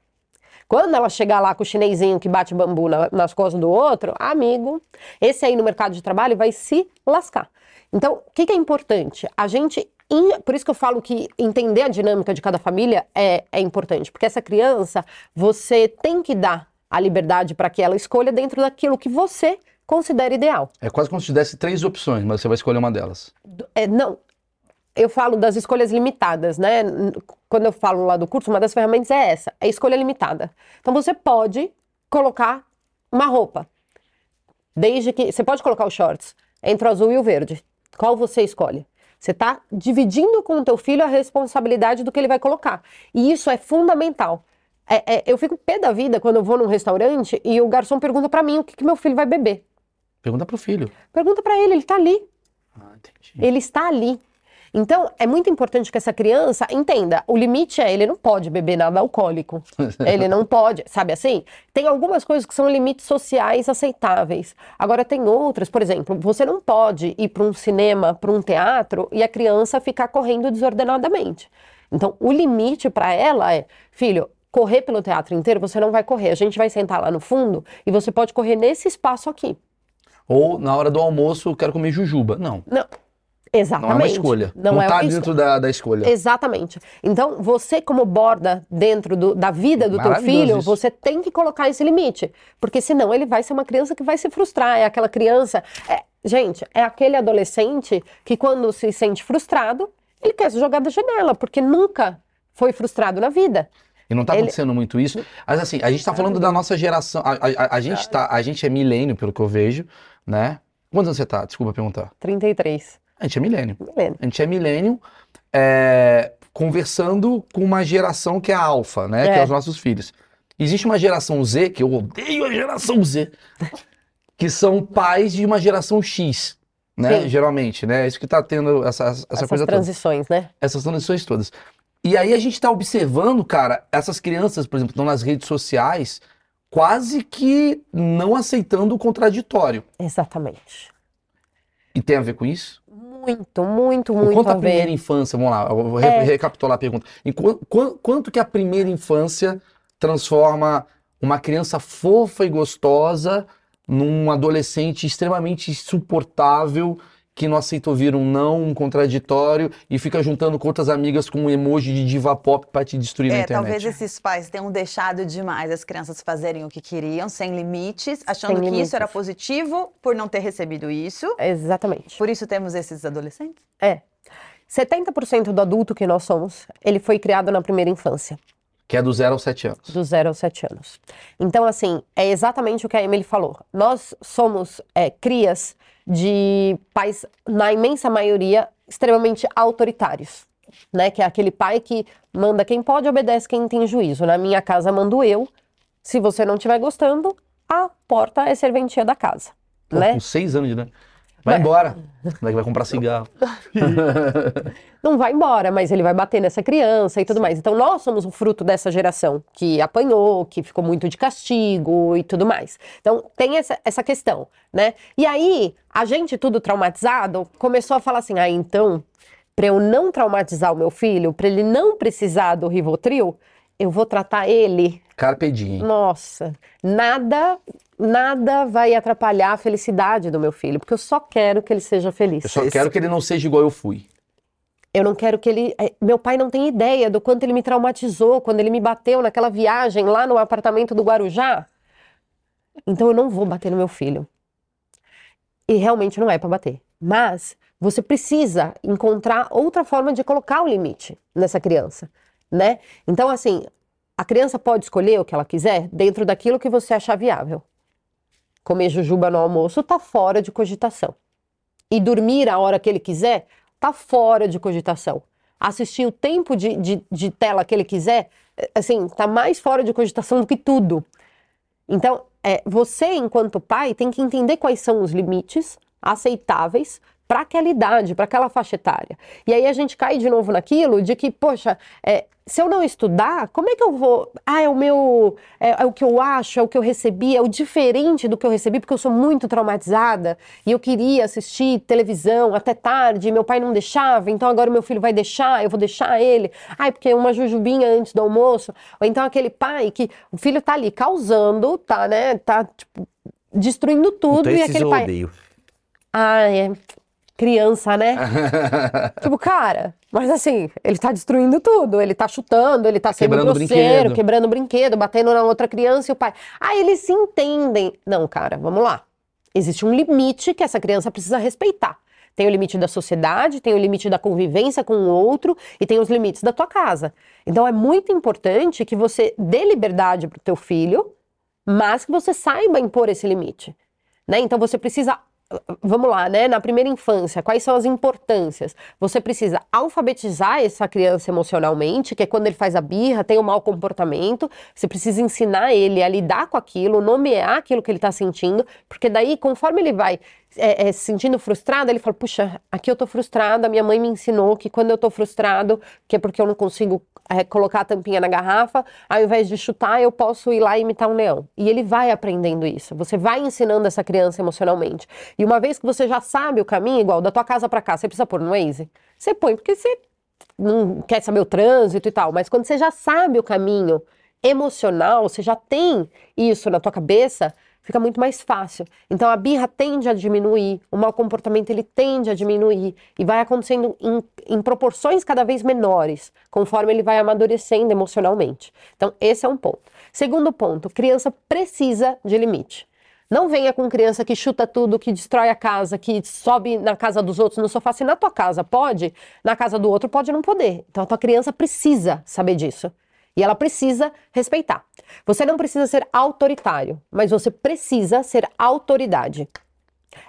Quando ela chegar lá com o chinesinho que bate bambu na- nas costas do outro, amigo, esse aí no mercado de trabalho vai se lascar. Então, o que, que é importante? A gente. Por isso que eu falo que entender a dinâmica de cada família é, é importante, porque essa criança, você tem que dar a liberdade para que ela escolha dentro daquilo que você considera ideal. É quase como se te desse três opções, mas você vai escolher uma delas. É, não, eu falo das escolhas limitadas, né? Quando eu falo lá do curso, uma das ferramentas é essa, é escolha limitada. Então você pode colocar uma roupa, desde que você pode colocar os shorts entre o azul e o verde. Qual você escolhe? Você está dividindo com o teu filho a responsabilidade do que ele vai colocar. E isso é fundamental. É- é, eu fico pé da vida quando eu vou num restaurante e o garçom pergunta para mim o que, que meu filho vai beber. Pergunta pro filho. Pergunta para ele, ele tá ali. Ah, entendi. Ele está ali. Então, é muito importante que essa criança entenda. O limite é ele não pode beber nada alcoólico. Ele não pode, sabe assim? Tem algumas coisas que são limites sociais aceitáveis. Agora, tem outras, por exemplo, você não pode ir para um cinema, para um teatro e a criança ficar correndo desordenadamente. Então, o limite para ela é, filho, correr pelo teatro inteiro você não vai correr. A gente vai sentar lá no fundo e você pode correr nesse espaço aqui. Ou na hora do almoço eu quero comer jujuba. Não, Não. Exatamente. não é uma escolha. Não, é tá dentro da, da escolha. Exatamente. Então, você como borda dentro do- da vida do teu filho, isso. você tem que colocar esse limite, porque senão ele vai ser uma criança que vai se frustrar. É aquela criança, é- gente, é aquele adolescente que quando se sente frustrado, ele quer se jogar da janela, porque nunca foi frustrado na vida. E não tá Ele- acontecendo muito isso. Mas assim, a gente tá falando da nossa geração. A, a- a- gente tá, a gente é milênio, pelo que eu vejo, né? Quantos anos você tá? Desculpa perguntar. 33. A gente é milênio. Milênio. A gente é milênio é, conversando com uma geração que é a alfa, né? Que É. é os nossos filhos. Existe uma geração Z, que eu odeio a geração Z, que são pais de uma geração X, né? Sim. Geralmente, né? Isso que tá tendo essa, essa Essas coisa toda. transições, né? essas transições todas. E aí a gente tá observando, cara, essas crianças, por exemplo, estão nas redes sociais quase que não aceitando o contraditório. Exatamente. E tem a ver com isso? Muito, muito, muito quanto a a primeira infância, vamos lá, eu vou É. recapitular a pergunta. Em quan- quan- quanto que a primeira infância transforma uma criança fofa e gostosa num adolescente extremamente insuportável que não aceita ouvir um não, um contraditório e fica juntando com outras amigas com um emoji de diva pop pra te destruir na É, internet? talvez esses pais tenham deixado demais as crianças fazerem o que queriam, sem limites, achando Sem que limites. isso era positivo por não ter recebido isso. Exatamente. Por isso temos esses adolescentes? É. 70% do adulto que nós somos, ele foi criado na primeira infância, Que é do 0 aos 7 anos. do 0 aos 7 anos. Então, assim, é exatamente o que a Emily falou. Nós somos é, crias de pais, na imensa maioria, extremamente autoritários. Né? Que é aquele pai que manda quem pode, obedece quem tem juízo. Na minha casa mando eu. Se você não estiver gostando, a porta é serventia da casa. Pô, né? Com 6 anos de idade. Vai Vai. embora. Como é que vai comprar cigarro? não vai embora, mas ele vai bater nessa criança e tudo mais. Então nós somos o fruto dessa geração que apanhou, que ficou muito de castigo e tudo mais. Então tem essa, essa questão, né? E aí, a gente tudo traumatizado começou a falar assim: ah, então, para eu não traumatizar o meu filho, para ele não precisar do Rivotril, eu vou tratar ele Carpe diem. nossa, nada, nada vai atrapalhar a felicidade do meu filho, porque eu só quero que ele seja feliz. Eu só quero que ele não seja igual eu fui. Eu não quero que ele. eh, Meu pai não tem ideia do quanto ele me traumatizou quando ele me bateu naquela viagem lá no apartamento do Guarujá. Então eu não vou bater no meu filho. E realmente não é para bater. Mas você precisa encontrar outra forma de colocar o limite nessa criança, né? Então assim, a criança pode escolher o que ela quiser dentro daquilo que você achar viável. Comer jujuba no almoço tá fora de cogitação. E dormir a hora que ele quiser tá fora de cogitação. Assistir o tempo de, de, de tela que ele quiser, eh, assim, tá mais fora de cogitação do que tudo. Então, é, você, enquanto pai, tem que entender quais são os limites aceitáveis para aquela idade, para aquela faixa etária. E aí a gente cai de novo naquilo de que, poxa, é, se eu não estudar, como é que eu vou? Ah, é o meu. É, é, o que eu acho, é o que eu recebi, é o diferente do que eu recebi, porque eu sou muito traumatizada e eu queria assistir televisão até tarde, meu pai não deixava, então agora meu filho vai deixar, eu vou deixar ele. Ah, porque uma jujubinha antes do almoço. Ou então aquele pai que o filho tá ali causando, tá, né? Tá, tipo, destruindo tudo Então e aquele pai. odeio. Ah, é. Criança, né? tipo, cara, mas assim, ele tá destruindo tudo. Ele tá chutando, ele tá sendo Quebrando grosseiro, brinquedo. quebrando brinquedo, batendo na outra criança e o pai. Ah, eles se entendem. Não, cara, vamos lá. Existe um limite que essa criança precisa respeitar. Tem o limite da sociedade, tem o limite da convivência com o outro e tem os limites da tua casa. Então é muito importante que você dê liberdade pro teu filho, mas que você saiba impor esse limite. Né? Então você precisa vamos lá, né? Na primeira infância, quais são as importâncias? Você precisa alfabetizar essa criança emocionalmente, que é quando ele faz a birra, tem um mau comportamento. Você precisa ensinar ele a lidar com aquilo, nomear aquilo que ele está sentindo, porque daí, conforme ele vai é, é, se sentindo frustrado, ele fala: Puxa, aqui eu tô frustrado, a minha mãe me ensinou que quando eu tô frustrado, que é porque eu não consigo é, colocar a tampinha na garrafa, ao invés de chutar, eu posso ir lá e imitar um leão. E ele vai aprendendo isso. Você vai ensinando essa criança emocionalmente. E uma vez que você já sabe o caminho, igual da tua casa para cá, você precisa pôr no Waze? Você põe porque você não quer saber o trânsito e tal, mas quando você já sabe o caminho emocional, você já tem isso na tua cabeça, fica muito mais fácil. Então a birra tende a diminuir, o mau comportamento ele tende a diminuir e vai acontecendo em, em proporções cada vez menores, conforme ele vai amadurecendo emocionalmente. Então esse é um ponto. Segundo ponto, criança precisa de limite. Não venha com criança que chuta tudo, que destrói a casa, que sobe na casa dos outros no sofá. Se na tua casa pode, na casa do outro pode não poder. Então a tua criança precisa saber disso. E ela precisa respeitar. Você não precisa ser autoritário, mas você precisa ser autoridade.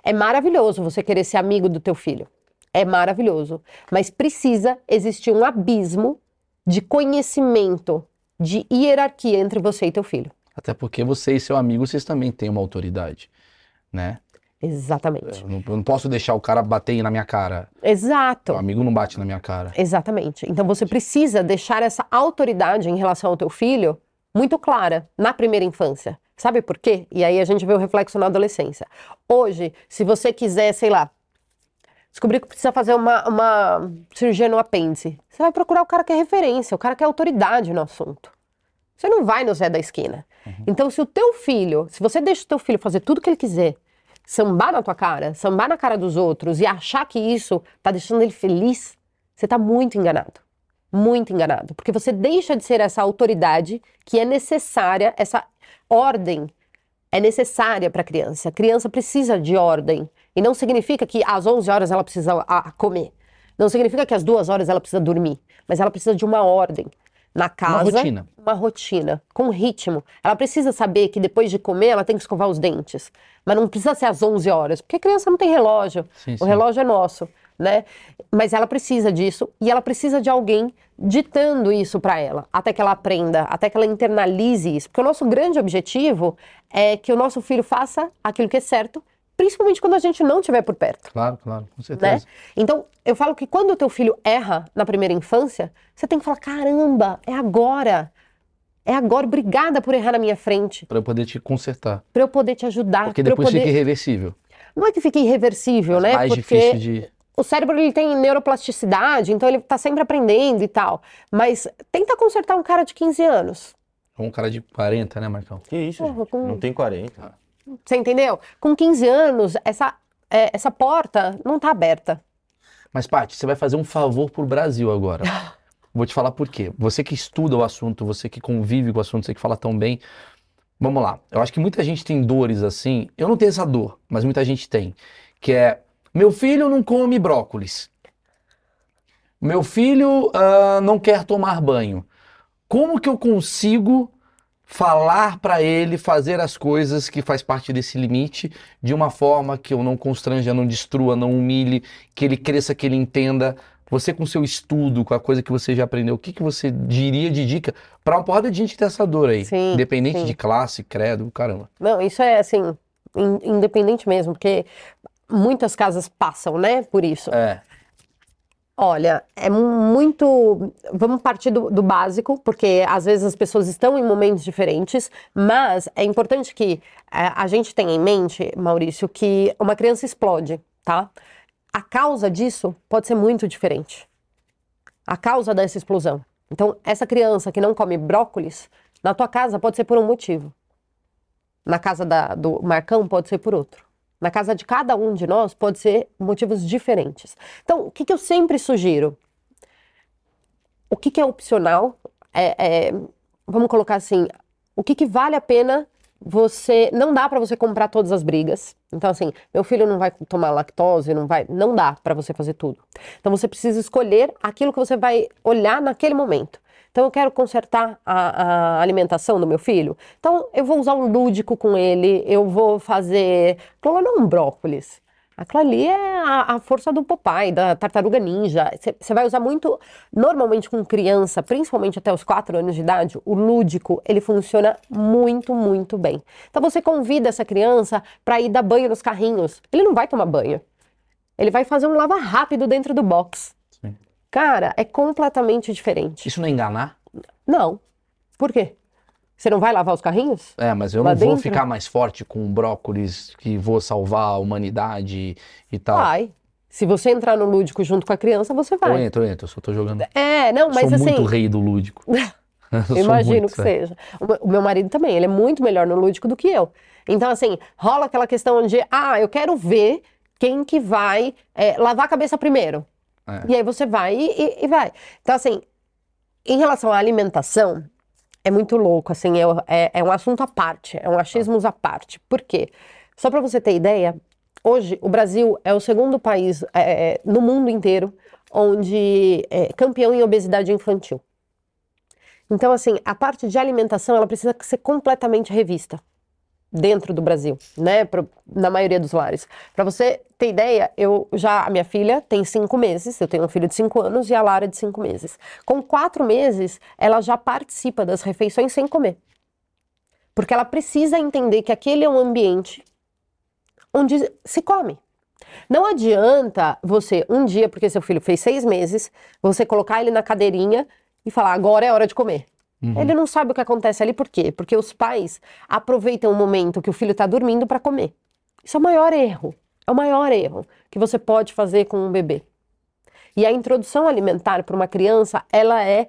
É maravilhoso você querer ser amigo do teu filho. É maravilhoso. Mas precisa existir um abismo de conhecimento, de hierarquia entre você e teu filho. Até porque você e seu amigo, vocês também têm uma autoridade, né? Exatamente. Eu não, eu não posso deixar o cara bater na minha cara. Exato. O amigo não bate na minha cara. Exatamente. Então você precisa deixar essa autoridade em relação ao teu filho muito clara na primeira infância. Sabe por quê? E aí a gente vê o reflexo na adolescência. Hoje, se você quiser, sei lá, descobrir que precisa fazer uma, uma cirurgia no apêndice, você vai procurar o cara que é referência, o cara que é autoridade no assunto. Você não vai no Zé da esquina. Então, se o teu filho, se você deixa o teu filho fazer tudo que ele quiser, sambar na tua cara, sambar na cara dos outros e achar que isso tá deixando ele feliz, você tá muito enganado. Muito enganado. Porque você deixa de ser essa autoridade que é necessária, essa ordem é necessária para a criança. A criança precisa de ordem. E não significa que às 11 horas ela precisa ah, comer. Não significa que às duas horas ela precisa dormir. Mas ela precisa de uma ordem. Na casa, rotina. uma rotina, com ritmo. Ela precisa saber que depois de comer ela tem que escovar os dentes. Mas não precisa ser às 11 horas, porque a criança não tem relógio. Sim, o sim. relógio é nosso, né? Mas ela precisa disso e ela precisa de alguém ditando isso para ela, até que ela aprenda, até que ela internalize isso. Porque o nosso grande objetivo é que o nosso filho faça aquilo que é certo, principalmente quando a gente não estiver por perto Claro, claro, com né? certeza. Então, eu falo que quando o teu filho erra na primeira infância, você tem que falar: caramba, é agora. É agora, obrigada por errar na minha frente, Pra eu poder te consertar. para eu poder te ajudar, Porque para depois poder. fica irreversível. Não é que fique irreversível, né? Mais Porque difícil de. o cérebro ele tem neuroplasticidade, então ele tá sempre aprendendo e tal. Mas tenta consertar um cara de 15 anos. Um cara de 40, né, Marcão? Que isso, Porra, com- Não tem 40. Você entendeu? Com 15 anos, essa, é, essa porta não tá aberta. Mas, Paty, você vai fazer um favor pro Brasil agora. Vou te falar por quê. Você que estuda o assunto, você que convive com o assunto, você que fala tão bem. Vamos lá. Eu acho que muita gente tem dores assim. Eu não tenho essa dor, mas muita gente tem. Que é: meu filho não come brócolis. Meu filho ah, não quer tomar banho. Como que eu consigo falar para ele fazer as coisas que faz parte desse limite de uma forma que eu não constranja, não destrua, não humilhe, que ele cresça, que ele entenda. Você com seu estudo, com a coisa que você já aprendeu, o que, que você diria de dica para uma porrada de gente que tem essa dor aí? Sim, Independente sim. de classe, credo, caramba. Não, isso é assim, in- independente mesmo, porque muitas casas passam, né, por isso. É. Olha, é muito. Vamos partir do, do, básico, porque às vezes as pessoas estão em momentos diferentes, mas é importante que é, a gente tenha em mente, Maurício, que uma criança explode, tá? A causa disso pode ser muito diferente. A causa dessa explosão. Então, essa criança que não come brócolis, na tua casa pode ser por um motivo. Na casa da, do Marcão pode ser por outro. Na casa de cada um de nós pode ser motivos diferentes. Então, o que, que eu sempre sugiro? O que, que é opcional? É, é, vamos colocar assim, o que, que vale a pena você não dá para você comprar todas as brigas. Então assim, meu filho não vai tomar lactose, não vai, não dá para você fazer tudo. Então você precisa escolher aquilo que você vai olhar naquele momento. Então eu quero consertar a, a, alimentação do meu filho. Então eu vou usar um lúdico com ele, eu vou fazer, não um brócolis. Aquilo ali é a, a, força do Popeye, da tartaruga ninja. Você vai usar muito, normalmente com criança, principalmente até os 4 anos de idade, o lúdico, ele funciona muito, muito bem. Então você convida essa criança para ir dar banho nos carrinhos. Ele não vai tomar banho. Ele vai fazer um lava rápido dentro do box. Cara, é completamente diferente. Isso não é enganar? Não. Por quê? Você não vai lavar os carrinhos? É, mas eu não vou ficar mais forte com brócolis que vou salvar a humanidade e tal. Vai. Se você entrar no lúdico junto com a criança, você vai. Eu entro, eu entro, eu só tô jogando. É, não, mas sou assim. muito rei do lúdico. eu imagino muito, que é. seja. O meu marido também, ele é muito melhor no lúdico do que eu. Então, assim, rola aquela questão de, ah, eu quero ver quem que vai é, lavar a cabeça primeiro. É. E aí você vai e, e, vai. Então, assim, em relação à alimentação, é muito louco, assim, é, é, é um assunto à parte, é um achismo à parte. Por quê? Só para você ter ideia, hoje o Brasil é o segundo país é, é no mundo inteiro onde é campeão em obesidade infantil. Então, assim, a parte de alimentação, ela precisa ser completamente revista dentro do Brasil, né? Pra, na maioria dos lares. Para você ter ideia, eu já a minha filha tem cinco meses, eu tenho um filho de cinco anos e a Lara de cinco meses. Com quatro meses, ela já participa das refeições sem comer, porque ela precisa entender que aquele é um ambiente onde se come. Não adianta você um dia, porque seu filho fez seis meses, você colocar ele na cadeirinha e falar agora é hora de comer. Uhum. Ele não sabe o que acontece ali, por quê? Porque os pais aproveitam o momento que o filho está dormindo para comer. Isso é o maior erro. É o maior erro que você pode fazer com um bebê. E a introdução alimentar para uma criança, ela é,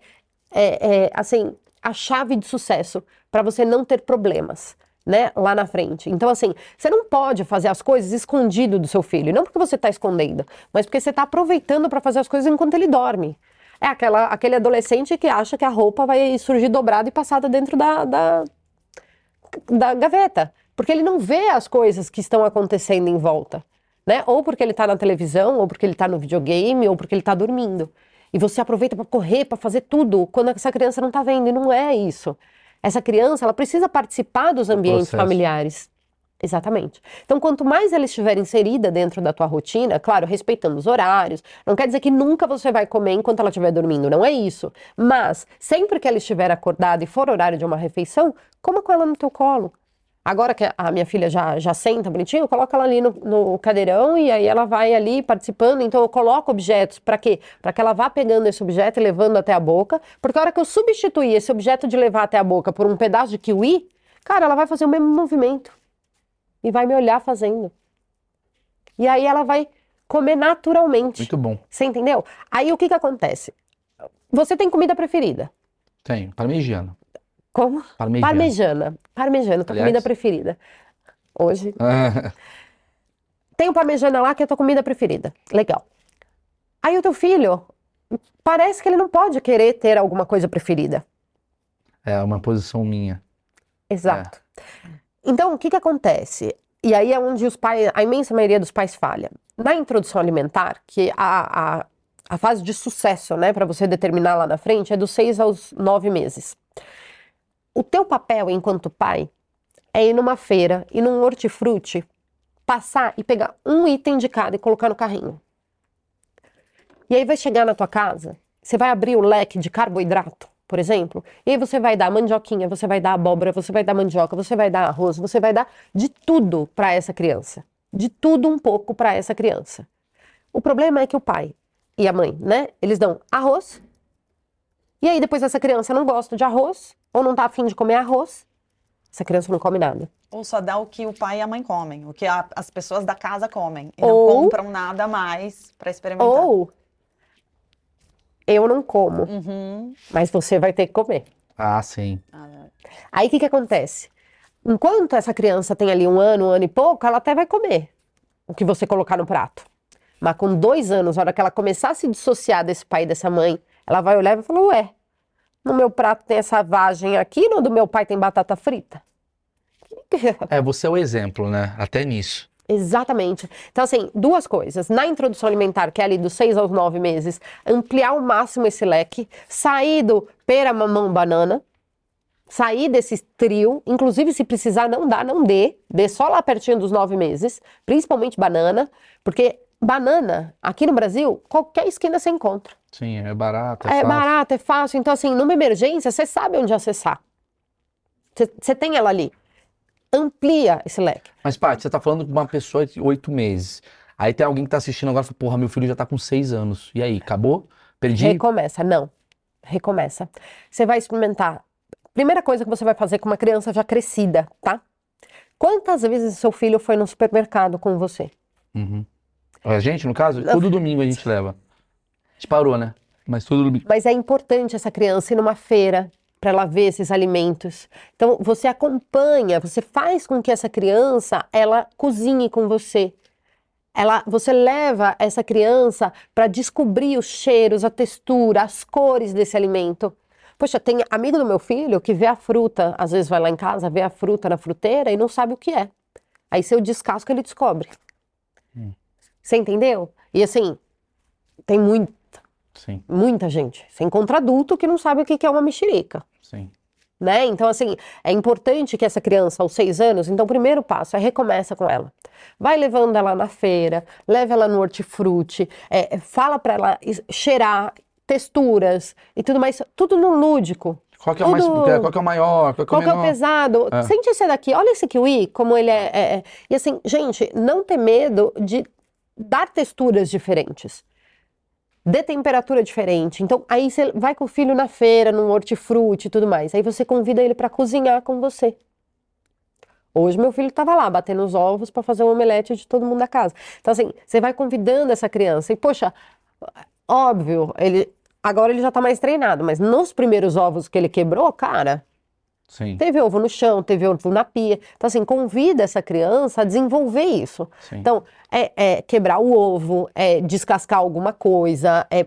é, é assim, a chave de sucesso para você não ter problemas. Né, lá na frente. Então, assim, você não pode fazer as coisas escondido do seu filho. Não porque você está escondendo, mas porque você está aproveitando para fazer as coisas enquanto ele dorme. É aquela, aquele adolescente que acha que a roupa vai surgir dobrada e passada dentro da, da, da gaveta. Porque ele não vê as coisas que estão acontecendo em volta. Né? Ou porque ele está na televisão, ou porque ele está no videogame, ou porque ele está dormindo. E você aproveita para correr, para fazer tudo, quando essa criança não está vendo. E não é isso. Essa criança, ela precisa participar dos ambientes familiares. Exatamente. Então, quanto mais ela estiver inserida dentro da tua rotina, claro, respeitando os horários, não quer dizer que nunca você vai comer enquanto ela estiver dormindo, não é isso. Mas, sempre que ela estiver acordada e for horário de uma refeição, coma com ela no teu colo. Agora que a minha filha já, já senta bonitinho, coloca ela ali no, no cadeirão e aí ela vai ali participando. Então eu coloco objetos para quê? Para que ela vá pegando esse objeto e levando até a boca. Porque a hora que eu substituir esse objeto de levar até a boca por um pedaço de kiwi, cara, ela vai fazer o mesmo movimento e vai me olhar fazendo. E aí ela vai comer naturalmente. Muito bom. Você entendeu? Aí o que que acontece? Você tem comida preferida? Tenho, parmegiana. Como? Parmegiana. Parmegiana. Parmegiana, tua Aliás... comida preferida. Hoje. tem o parmegiana lá que é a tua comida preferida. Legal. Aí o teu filho, parece que ele não pode querer ter alguma coisa preferida. É uma posição minha. Exato. É. Então, o que, que acontece? E aí é onde os pais, a imensa maioria dos pais falha. Na introdução alimentar, que a, a, a fase de sucesso, né, para você determinar lá na frente, é dos seis aos nove meses. O teu papel enquanto pai é ir numa feira, ir num hortifruti, passar e pegar um item de cada e colocar no carrinho. E aí vai chegar na tua casa, você vai abrir o leque de carboidrato por exemplo. E aí você vai dar mandioquinha, você vai dar abóbora, você vai dar mandioca, você vai dar arroz, você vai dar de tudo para essa criança. de tudo um pouco para essa criança. O problema é que o pai e a mãe, né? Eles dão arroz. E aí depois essa criança não gosta de arroz ou não tá afim de comer arroz. Essa criança não come nada. Ou só dá o que o pai e a mãe comem, o que a- as pessoas da casa comem. E Ou- não compram nada mais pra experimentar. Ou eu não como, Uhum. mas você vai ter que comer. Ah, sim. Ah, Aí o que que acontece? Enquanto essa criança tem ali um ano, um ano e pouco, ela até vai comer o que você colocar no prato. Mas com dois anos, a hora que ela começar a se dissociar desse pai e dessa mãe, ela vai olhar e vai falar: Ué, no meu prato tem essa vagem aqui, no do meu pai tem batata frita? É, você é o exemplo, né? Até nisso. Exatamente. Então, assim, duas coisas. Na introdução alimentar, que é ali dos seis aos nove meses, ampliar ao máximo esse leque, sair do pera, mamão, banana, sair desse trio, inclusive se precisar não dá, não dê, dê só lá pertinho dos nove meses, principalmente banana, porque banana, aqui no Brasil, qualquer esquina você encontra. Sim, é barato, é, É fácil. barato, é fácil. Então, assim, numa emergência, você sabe onde acessar. Você tem ela ali. Amplia esse leque. Mas, Paty, você tá falando com uma pessoa de oito meses. Aí tem alguém que tá assistindo agora e fala, porra, meu filho já tá com seis anos. E aí, acabou? Perdi? Recomeça, não. Recomeça. Você vai experimentar. Primeira coisa que você vai fazer com uma criança já crescida, tá? Quantas vezes seu filho foi no supermercado com você? Uhum. A gente, no caso, todo domingo a gente leva. A gente parou, né? Mas todo domingo. Mas é importante essa criança ir numa feira para ela ver esses alimentos. Então você acompanha, você faz com que essa criança ela cozinhe com você. Ela, você leva essa criança para descobrir os cheiros, a textura, as cores desse alimento. Poxa, tem amigo do meu filho que vê a fruta, às vezes vai lá em casa, vê a fruta na fruteira e não sabe o que é. Aí se eu descasco, ele descobre. Você entendeu? E assim, tem muito, Sim, muita gente. Você encontra adulto que não sabe o que é uma mexerica, sim. né? Então, assim, é importante que essa criança, aos seis anos, então o primeiro passo é recomeça com ela. Vai levando ela na feira, leva ela no hortifruti, é, fala pra ela cheirar texturas e tudo mais, tudo no lúdico. Qual que é o mais. Qual que é o maior? Qual que é Qual é o menor? pesado? É. Sente esse daqui, olha esse kiwi, como ele é, é- é. E assim, gente, não ter medo de dar texturas diferentes. De temperatura diferente. Então, aí você vai com o filho na feira, num hortifruti e tudo mais. Aí você convida ele para cozinhar com você. Hoje meu filho estava lá batendo os ovos para fazer um omelete de todo mundo da casa. Então, assim, você vai convidando essa criança. E, poxa, óbvio, ele. Agora ele já tá mais treinado, mas nos primeiros ovos que ele quebrou, cara, Sim, Teve ovo no chão, teve ovo na pia. Então, assim, convida essa criança a desenvolver isso. sim. Então, é, é quebrar o ovo, é descascar alguma coisa, é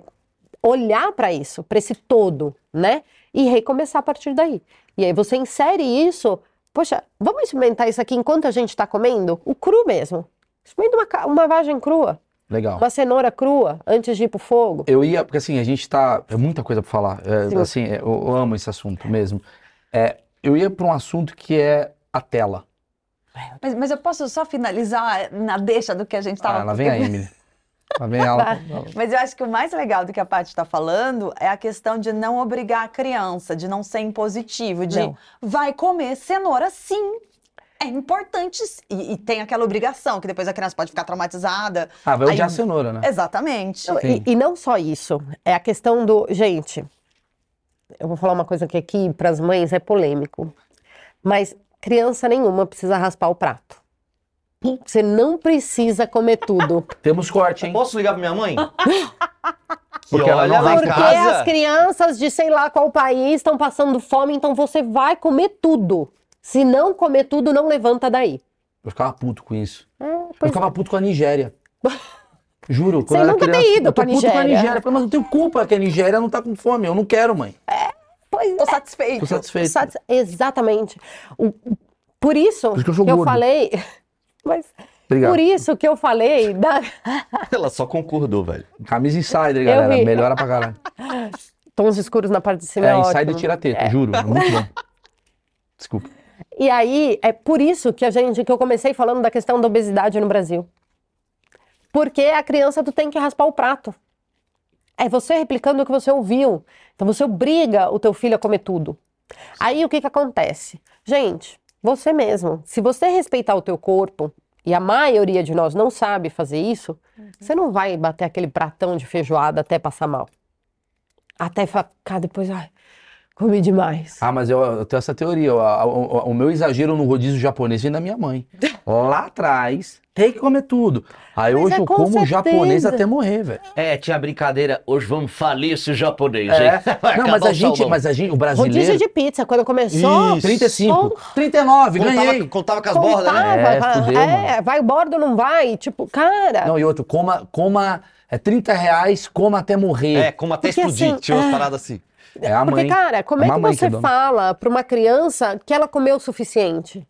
olhar para isso, para esse todo, né? E recomeçar a partir daí. E aí você insere isso. Poxa, vamos experimentar isso aqui enquanto a gente está comendo? O cru mesmo. Experimenta uma, uma vagem crua, Legal. uma cenoura crua, antes de ir pro fogo. Eu ia, porque assim, a gente tá. É muita coisa pra falar. É, Sim. assim, é, eu, eu amo esse assunto mesmo. É, eu ia pra um assunto que é a tela. Mas, mas eu posso só finalizar na deixa do que a gente estava Ah, lá vem a Emily. Lá vem ela. Mas eu acho que o mais legal do que a Paty está falando é a questão de não obrigar a criança, de não ser impositivo, de Não. vai comer cenoura sim. É importante. E, e tem aquela obrigação, que depois a criança pode ficar traumatizada. Ah, vai Aí- odiar a cenoura, né? Exatamente. E, e não só isso, é a questão do. Gente, eu vou falar uma coisa que aqui para as mães é polêmico, mas criança nenhuma precisa raspar o prato. Você não precisa comer tudo. Temos corte, hein? Posso ligar pra minha mãe? Que Porque ela não Porque casa. as crianças de sei lá qual país estão passando fome, então você vai comer tudo. Se não comer tudo, não levanta daí. Eu ficava puto com isso. É, Eu ficava puto com a Nigéria. Juro, quando Sem era nunca ter criança, ido eu tô pra puto com a Nigéria. Nigéria. Eu falei, mas não tenho culpa que a Nigéria não tá com fome. Eu não quero, mãe. pois Tô satisfeito. Tô satisfeito. Satis- Exatamente. O- por isso, Por isso que eu sou eu falei. Mas Obrigado. por isso que eu falei da. Ela só concordou, velho. Camisa insider, galera. Melhora pra caralho. Tons escuros na parte de cima. É, É, insider tira a teta, juro. É muito bom. Desculpa. E aí, é por isso que a gente que eu comecei falando da questão da obesidade no Brasil. Porque a criança tu tem que raspar o prato. É você replicando o que você ouviu. Então você obriga o teu filho a comer tudo. Aí o que que acontece? Gente, você mesmo, se você respeitar o teu corpo e a maioria de nós não sabe fazer isso, você não vai bater aquele pratão de feijoada até passar mal. Até ficar depois, ai, comi demais. Ah, mas eu, eu tenho essa teoria. O, o- o meu exagero no rodízio japonês vem da minha mãe. Lá atrás, tem que comer tudo. Aí Mas hoje é eu com como japonês certeza. até morrer, velho. É, tinha a brincadeira, hoje vamos falir esse japonês, É. Não, mas a gente, mas a gente, o Rodízio brasileiro. de pizza, quando começou, Isso. 35, Só- 39, Contava, ganhei. contava com as bordas, né? contava, É, vai- fudeu, é, vai bordo ou não vai? Tipo, cara, Não, e outro, coma, coma, é 30 reais, coma até morrer. É, como até Porque explodir. assim, Tinha umas é. paradas assim. É, a porque, mãe. cara, como é, uma que que você é dona. fala pra uma criança que ela comeu o suficiente?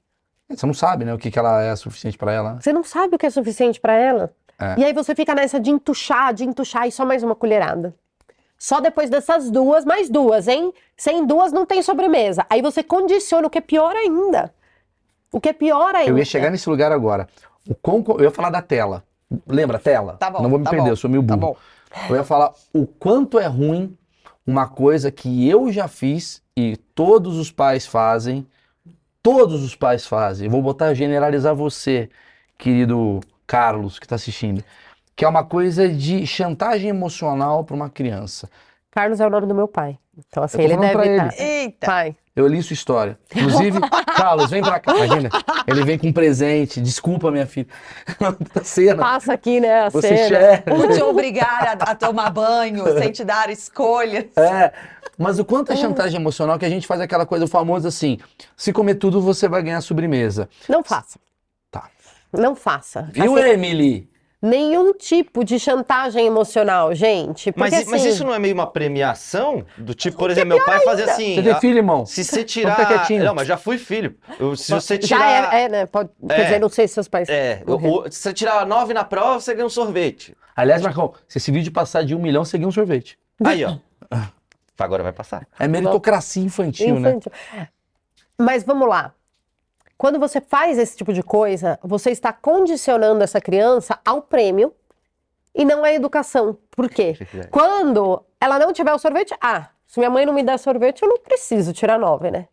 Você não sabe, né, o que, que ela é suficiente pra ela. Você não sabe o que é suficiente pra ela. É. E aí você fica nessa de entuchar, de entuchar e só mais uma colherada. Só depois dessas duas, mais duas, hein? Sem duas não tem sobremesa. Aí você condiciona, o que é pior ainda. O que é pior ainda. Eu ia chegar nesse lugar agora. O quão, eu ia falar da tela. Lembra a tela? Tá bom, Não vou me tá perder, bom, eu sou meio tá burro. bom. Eu ia falar o quanto é ruim uma coisa que eu já fiz e todos os pais fazem. Todos os pais fazem. Eu vou botar generalizar você, querido Carlos, que está assistindo. Que é uma coisa de chantagem emocional para uma criança. Carlos é o nome do meu pai. Então, assim, ele deve ele. estar. Eita. Pai. Eu li sua história. Inclusive, Carlos, vem pra cá. Imagina, ele vem com um presente. Desculpa, minha filha. Da cena. Passa aqui, né, a Você cena. share. Por te obrigar a, a tomar banho, sem te dar escolhas. É, mas o quanto é chantagem emocional que a gente faz aquela coisa famosa assim: se comer tudo, você vai ganhar sobremesa. Não faça. Tá. Não faça. Viu, Assim, Emily? nenhum tipo de chantagem emocional, gente. Porque, Mas, mas assim, isso não é meio uma premiação? Do tipo, por exemplo, meu pai fazia assim. Você tem filho, irmão? Se você tirar. quietinho. Não, mas já fui filho. Eu- se você Já tirar. é, é, né? Pode, Quer É. dizer, não sei se seus pais. É, se você tirar nove na prova, você ganha um sorvete. Aliás, Marcão, se esse vídeo passar de um milhão, você ganha um sorvete. Aí, ó. Agora vai passar. É meritocracia infantil, né? Infantil. Mas vamos lá. Quando você faz esse tipo de coisa, você está condicionando essa criança ao prêmio e não à educação. Por quê? Quando ela não tiver o sorvete, ah, se minha mãe não me der sorvete, eu não preciso tirar nove, né?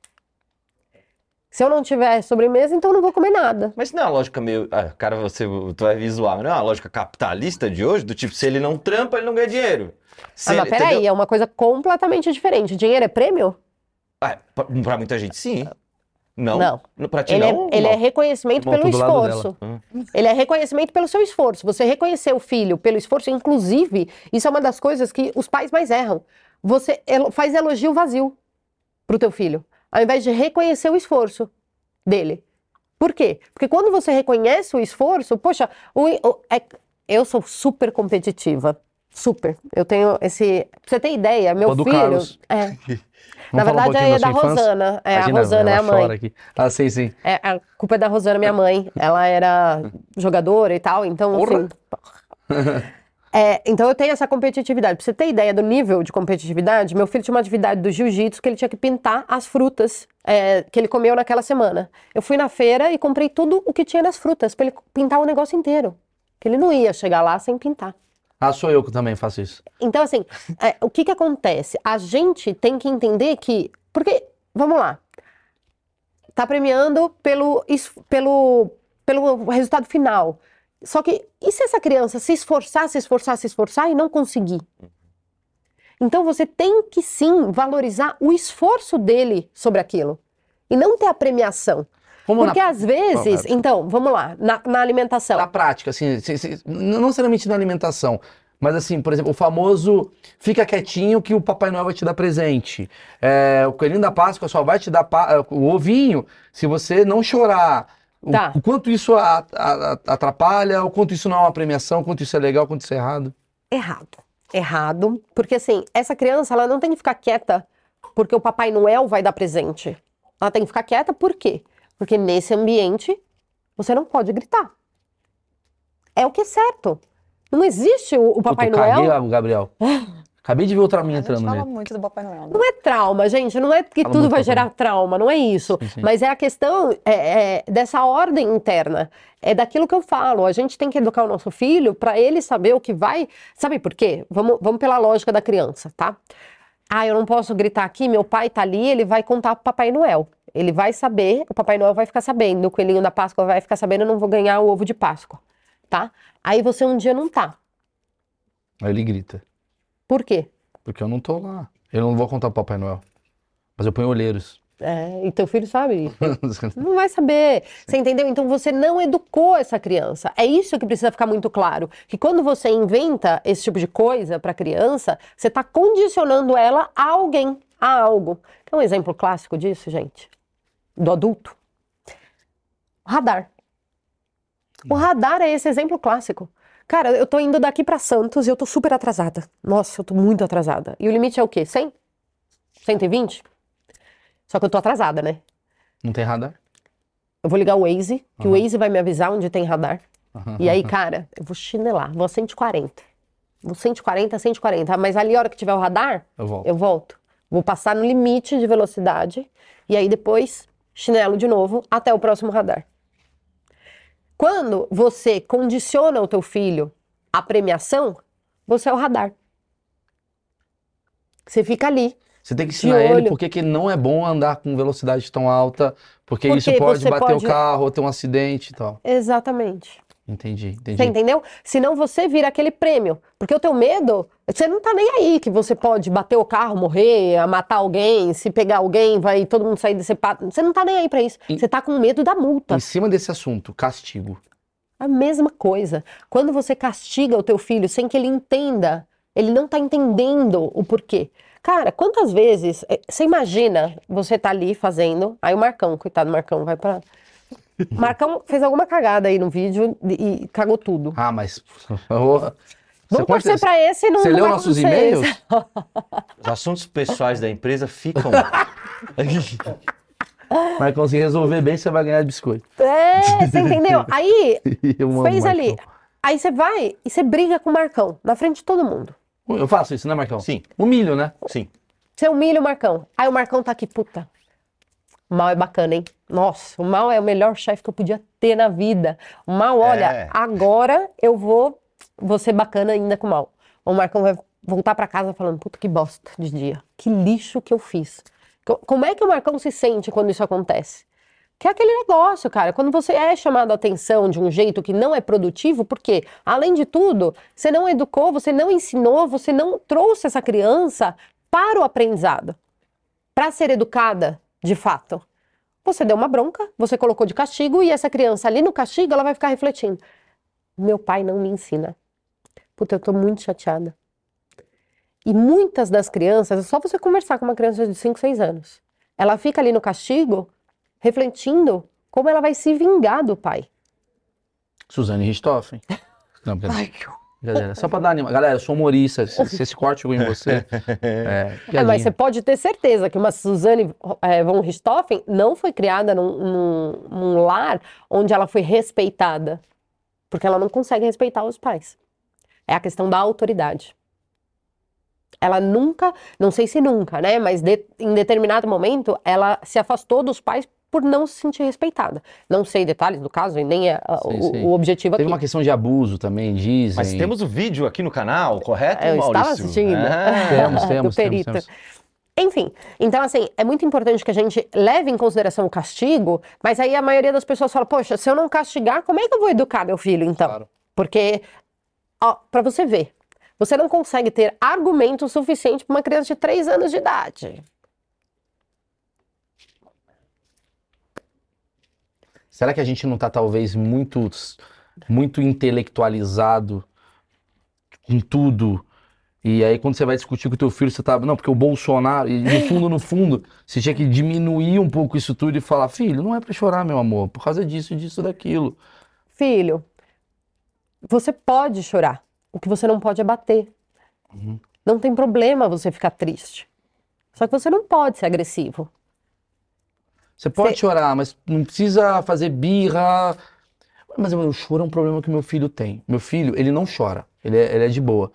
Se eu não tiver sobremesa, então eu não vou comer nada. Mas não é uma lógica meio. Ah, cara, você tu vai visual, não é uma lógica capitalista de hoje? Do tipo, se ele não trampa, ele não ganha dinheiro. Se ah, ele- mas peraí, entendeu? é uma coisa completamente diferente. Dinheiro é prêmio? Ah, pra, pra muita gente, sim. Não. Não. Pra ti Ele, não? é, ele é reconhecimento pelo esforço. dela. Ele é reconhecimento pelo seu esforço. Você reconhecer o filho pelo esforço, inclusive, isso é uma das coisas que os pais mais erram. Você faz elogio vazio pro teu filho, ao invés de reconhecer o esforço dele. Por quê? Porque quando você reconhece o esforço, poxa, o- o- é- eu sou super competitiva. Super. Eu tenho esse. Pra você ter ideia, meu filho. Carlos. É. Na um verdade, pouquinho é da infância? Rosana. É, Imagina, a Rosana é a mãe. chora aqui. Ah, sim, sim. É, a culpa é da Rosana, minha mãe. Ela era jogadora e tal, então, Porra. assim. É, então eu tenho essa competitividade. Pra você ter ideia do nível de competitividade, meu filho tinha uma atividade do jiu-jitsu que ele tinha que pintar as frutas é, que ele comeu naquela semana. Eu fui na feira e comprei tudo o que tinha nas frutas pra ele pintar o negócio inteiro. Que ele não ia chegar lá sem pintar. Ah, sou eu que também faço isso. Então, assim, é, o que que acontece? A gente tem que entender que. Porque, vamos lá. Tá premiando pelo, pelo, pelo resultado final. Só que, e se essa criança se esforçar, se esforçar, se esforçar e não conseguir? Então, você tem que sim valorizar o esforço dele sobre aquilo. E não ter a premiação. Como Porque na, às vezes, lá. então, vamos lá, na, na alimentação. na prática, assim, se- se- não necessariamente na alimentação, mas assim, por exemplo, o famoso fica quietinho que o Papai Noel vai te dar presente. É, o coelhinho da Páscoa só vai te dar pa- o ovinho se você não chorar. O, Tá. o quanto isso a- a- atrapalha, o quanto isso não é uma premiação, o quanto isso é legal, o quanto isso é errado. Errado. Errado. Porque assim, essa criança, ela não tem que ficar quieta porque o Papai Noel vai dar presente. Ela tem que ficar quieta por quê? Porque nesse ambiente você não pode gritar. É o que é certo. Não existe o, o Papai Puta, caguei, Noel. ah, Gabriel. Acabei de ver o Traminha A gente entrando fala nele. muito do Papai Noel. né? Não é trauma, gente. Não é que Fala tudo vai Papai gerar trauma, não é isso. Sim, sim. Mas é a questão é, é, dessa ordem interna. É daquilo que eu falo. A gente tem que educar o nosso filho para ele saber o que vai. Sabe por quê? Vamos, vamos pela lógica da criança, tá? Ah, eu não posso gritar aqui, meu pai tá ali, ele vai contar pro Papai Noel. Ele vai saber, o Papai Noel vai ficar sabendo, o coelhinho da Páscoa vai ficar sabendo, eu não vou ganhar o ovo de Páscoa, tá? Aí você um dia não tá. Aí ele grita. Por quê? Porque eu não tô lá. Eu não vou contar pro Papai Noel. Mas eu ponho olheiros. É, e teu filho sabe. Não vai saber. Você entendeu? Então você não educou essa criança. É isso que precisa ficar muito claro. Que quando você inventa esse tipo de coisa para criança, você está condicionando ela a alguém, a algo. Quer um exemplo clássico disso, gente? Do adulto? O radar. O radar é esse exemplo clássico. Cara, eu tô indo daqui para Santos e eu tô super atrasada. Nossa, eu tô muito atrasada. E o limite é o quê? 100? 120? Só que eu tô atrasada, né? Não tem radar? Eu vou ligar o Waze, que o Aham. Waze vai me avisar onde tem radar. E aí, cara, eu vou chinelar, vou a 140. Vou 140, 140. Mas ali, a hora que tiver o radar, Eu volto. eu volto. Vou passar no limite de velocidade. E aí, depois, chinelo de novo até o próximo radar. Quando você condiciona o teu filho à premiação, você é o radar. Você fica ali. Você tem que ensinar ele porque que não é bom andar com velocidade tão alta, porque, Porque isso pode bater pode- o carro ou ter um acidente e tal. Exatamente. Entendi, entendi. Você entendeu? Senão você vira aquele prêmio. Porque o teu medo, você não tá nem aí que você pode bater o carro, morrer, matar alguém, se pegar alguém, vai todo mundo sair desse pato. Você não tá nem aí pra isso. E- Você tá com medo da multa. Em cima desse assunto, castigo. A mesma coisa. Quando você castiga o teu filho sem que ele entenda, ele não tá entendendo o porquê. Cara, quantas vezes, eh, você imagina, você tá ali fazendo, aí o Marcão, coitado do Marcão, vai pra... Marcão fez alguma cagada aí no vídeo e, cagou tudo. Ah, mas. Vamos torcer pra esse e não Você não leu nossos e-mails? Os assuntos pessoais da empresa ficam. Mas conseguir resolver bem, você vai ganhar de biscoito. É, você entendeu? Aí, fez ali. Marcão. Aí você vai e você briga com o Marcão, na frente de todo mundo. Eu faço isso, né, Marcão? Sim, Humilho, né? sim. Você humilha o Marcão. Aí o Marcão tá aqui, puta. O Mal é bacana, hein? Nossa, o Mal é o melhor chefe que eu podia ter na vida. O Mal, olha, É. agora eu vou, vou ser bacana ainda com o Mal. O Marcão vai voltar pra casa falando, puta, que bosta de dia. Que lixo que eu fiz. Co- Como é que o Marcão se sente quando isso acontece? Que é aquele negócio, cara. Quando você é chamado a atenção de um jeito que não é produtivo, porque, além de tudo, você não educou, você não ensinou, você não trouxe essa criança para o aprendizado, para ser educada de fato. Você deu uma bronca, você colocou de castigo e essa criança ali no castigo, ela vai ficar refletindo. Meu pai não me ensina. Puta, eu tô muito chateada. E muitas das crianças, é só você conversar com uma criança de 5, 6 anos. Ela fica ali no castigo, refletindo como ela vai se vingar do pai. Suzane Richthofen. Não, brincadeira. Brincadeira. Só pra dar anima. Galera, eu sou humorista. Se, se esse corte chegou em você. É, É, mas você pode ter certeza que uma Suzane eh, von Richthofen não foi criada num, num- num lar onde ela foi respeitada. Porque ela não consegue respeitar os pais. É a questão da autoridade. Ela nunca, não sei se nunca, né? Mas de- em determinado momento, ela se afastou dos pais por não se sentir respeitada. Não sei detalhes do caso, e nem é ah, Sei, o, sei. o objetivo Teve aqui. uma questão de abuso também, dizem. Mas temos o vídeo aqui no canal, correto, É, eu Maurício? estava assistindo. Ah, Temos, do temos, temos, perito. temos. Enfim, então assim, é muito importante que a gente leve em consideração o castigo, mas aí a maioria das pessoas fala, poxa, se eu não castigar, como é que eu vou educar meu filho então? Claro. Porque, ó, pra você ver, você não consegue ter argumento suficiente para uma criança de 3 anos de idade. Será que a gente não tá talvez muito, muito intelectualizado com tudo? E aí quando você vai discutir com o teu filho, você tá, não, porque o Bolsonaro, e no fundo, no fundo, você tinha que diminuir um pouco isso tudo e falar, filho, não é pra chorar, meu amor, por causa disso, disso, daquilo. Filho, você pode chorar, o que você não pode é bater. Uhum. Não tem problema você ficar triste. Só que você não pode ser agressivo. Você pode Cê- chorar, mas não precisa fazer birra. Mas o choro é um problema que meu filho tem. Meu filho, ele não chora, ele é, ele é de boa.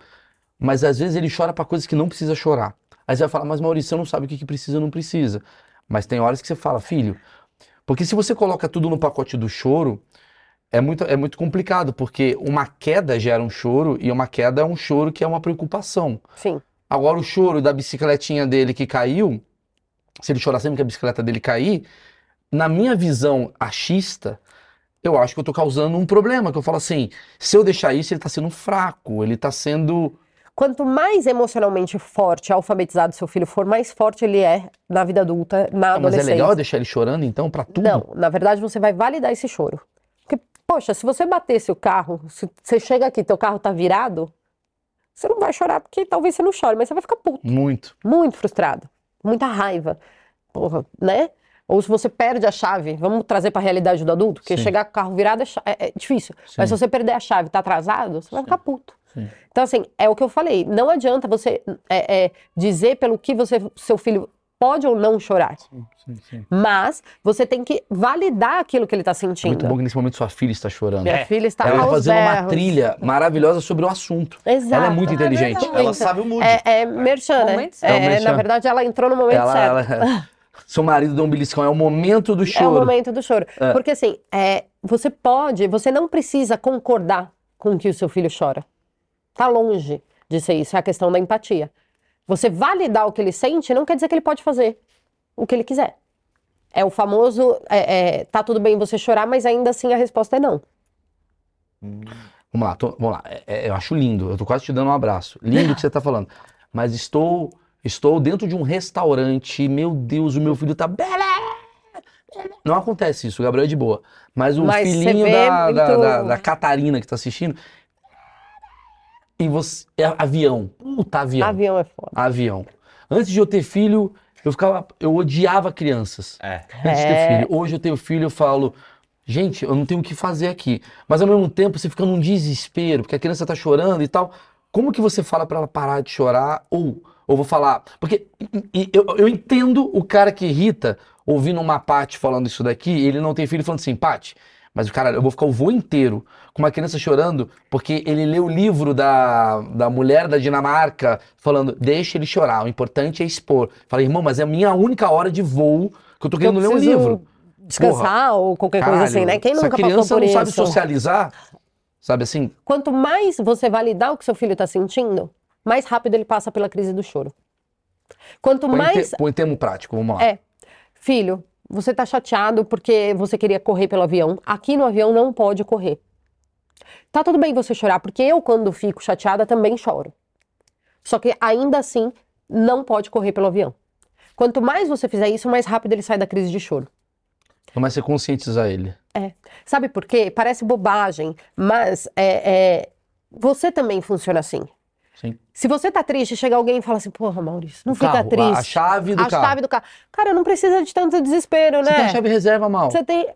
Mas às vezes ele chora pra coisas que não precisa chorar. Aí você vai falar, mas Maurício, você não sabe o que, que precisa ou não precisa. Mas tem horas que você fala, filho. Porque se você coloca tudo no pacote do choro, é muito, é muito complicado, porque uma queda gera um choro e uma queda é um choro que é uma preocupação. Sim. Agora, o choro da bicicletinha dele que caiu, se ele chorar sempre que a bicicleta dele cair, na minha visão achista, eu acho que eu tô causando um problema, que eu falo assim, se eu deixar isso, ele tá sendo fraco, ele tá sendo... Quanto mais emocionalmente forte, alfabetizado seu filho for, mais forte ele é na vida adulta, na Ah, mas é adolescência. legal deixar ele chorando, então, pra tudo? Não, na verdade você vai validar esse choro. Porque, poxa, se você batesse o carro, se você chega aqui, teu carro tá virado, você não vai chorar, porque talvez você não chore, mas você vai ficar puto, Muito. muito frustrado, muita raiva, porra, né? Ou se você perde a chave, vamos trazer pra realidade do adulto, porque Sim. chegar com o carro virado é, é- é difícil. Mas se Sim. você perder a chave e tá atrasado, você vai ficar puto. Sim. Então, assim, é o que eu falei. Não adianta você é, é, dizer pelo que você, seu filho pode ou não chorar. Sim, sim. Mas você tem que validar aquilo que ele está É sentindo. muito bom que nesse momento sua filha está chorando. Minha filha está Ela tá aos fazendo uma berros. trilha maravilhosa sobre o assunto. Exato. Ela é muito É inteligente. verdade. Ela sabe o mood. É, é merchan, né? É, certo. É merchan. na verdade, ela entrou no momento Ela, certo. ela- seu marido dá um beliscão, é o momento do É o choro. momento do choro. É. Porque assim, é, você pode, você não precisa concordar com que o seu filho chora. Tá longe de ser isso, é a questão da empatia. Você validar o que ele sente não quer dizer que ele pode fazer o que ele quiser. É o famoso, é, é, tá tudo bem você chorar, mas ainda assim a resposta é não. Vamos lá, tô- vamos lá. É- é- eu acho lindo, eu tô quase te dando um abraço. Lindo o que você tá falando. Mas estou, estou dentro de um restaurante, meu Deus, o meu filho tá. Não acontece isso, o Gabriel é de boa. Mas o Mas filhinho da, da, da- da Catarina que tá assistindo. E você. É avião. Puta, avião. Avião é foda. Avião. Antes de eu ter filho, eu ficava. Eu odiava crianças. É. Antes de ter É. filho. Hoje eu tenho filho, eu falo, gente, eu não tenho o que fazer aqui. Mas ao mesmo tempo você fica num desespero, porque a criança tá chorando e tal. Como que você fala pra ela parar de chorar? Ou, ou vou falar. Porque eu, eu entendo o cara que irrita ouvindo uma Paty falando isso daqui, ele não tem filho falando assim, Paty. Mas o cara, eu vou ficar o voo inteiro com uma criança chorando porque ele leu o livro da, da mulher da Dinamarca falando, deixa ele chorar, o importante é expor. Falei, irmão, mas é a minha única hora de voo que eu tô Que eu querendo ler um livro. Descansar ou qualquer coisa assim, né? Quem nunca criança passou por não isso? sabe socializar, sabe assim? Quanto mais você validar o que seu filho está sentindo, mais rápido ele passa pela crise do choro. Quanto Põe, mais. te, põe termo prático, vamos lá. É. Filho, você tá chateado porque você queria correr pelo avião. Aqui no avião não pode correr. Tá tudo bem você chorar, porque eu, quando fico chateada, também choro. Só que ainda assim, não pode correr pelo avião. Quanto mais você fizer isso, mais rápido ele sai da crise de choro. Começa a conscientizar ele. Sabe por quê? Parece bobagem, mas é, é, você também funciona assim. Sim. Se você tá triste, chega alguém e fala assim, porra, Maurício, não O fica carro, triste. A, a chave do A carro. chave do carro. Cara, não precisa de tanto desespero, Você né? tem a chave reserva, mal. Você tem...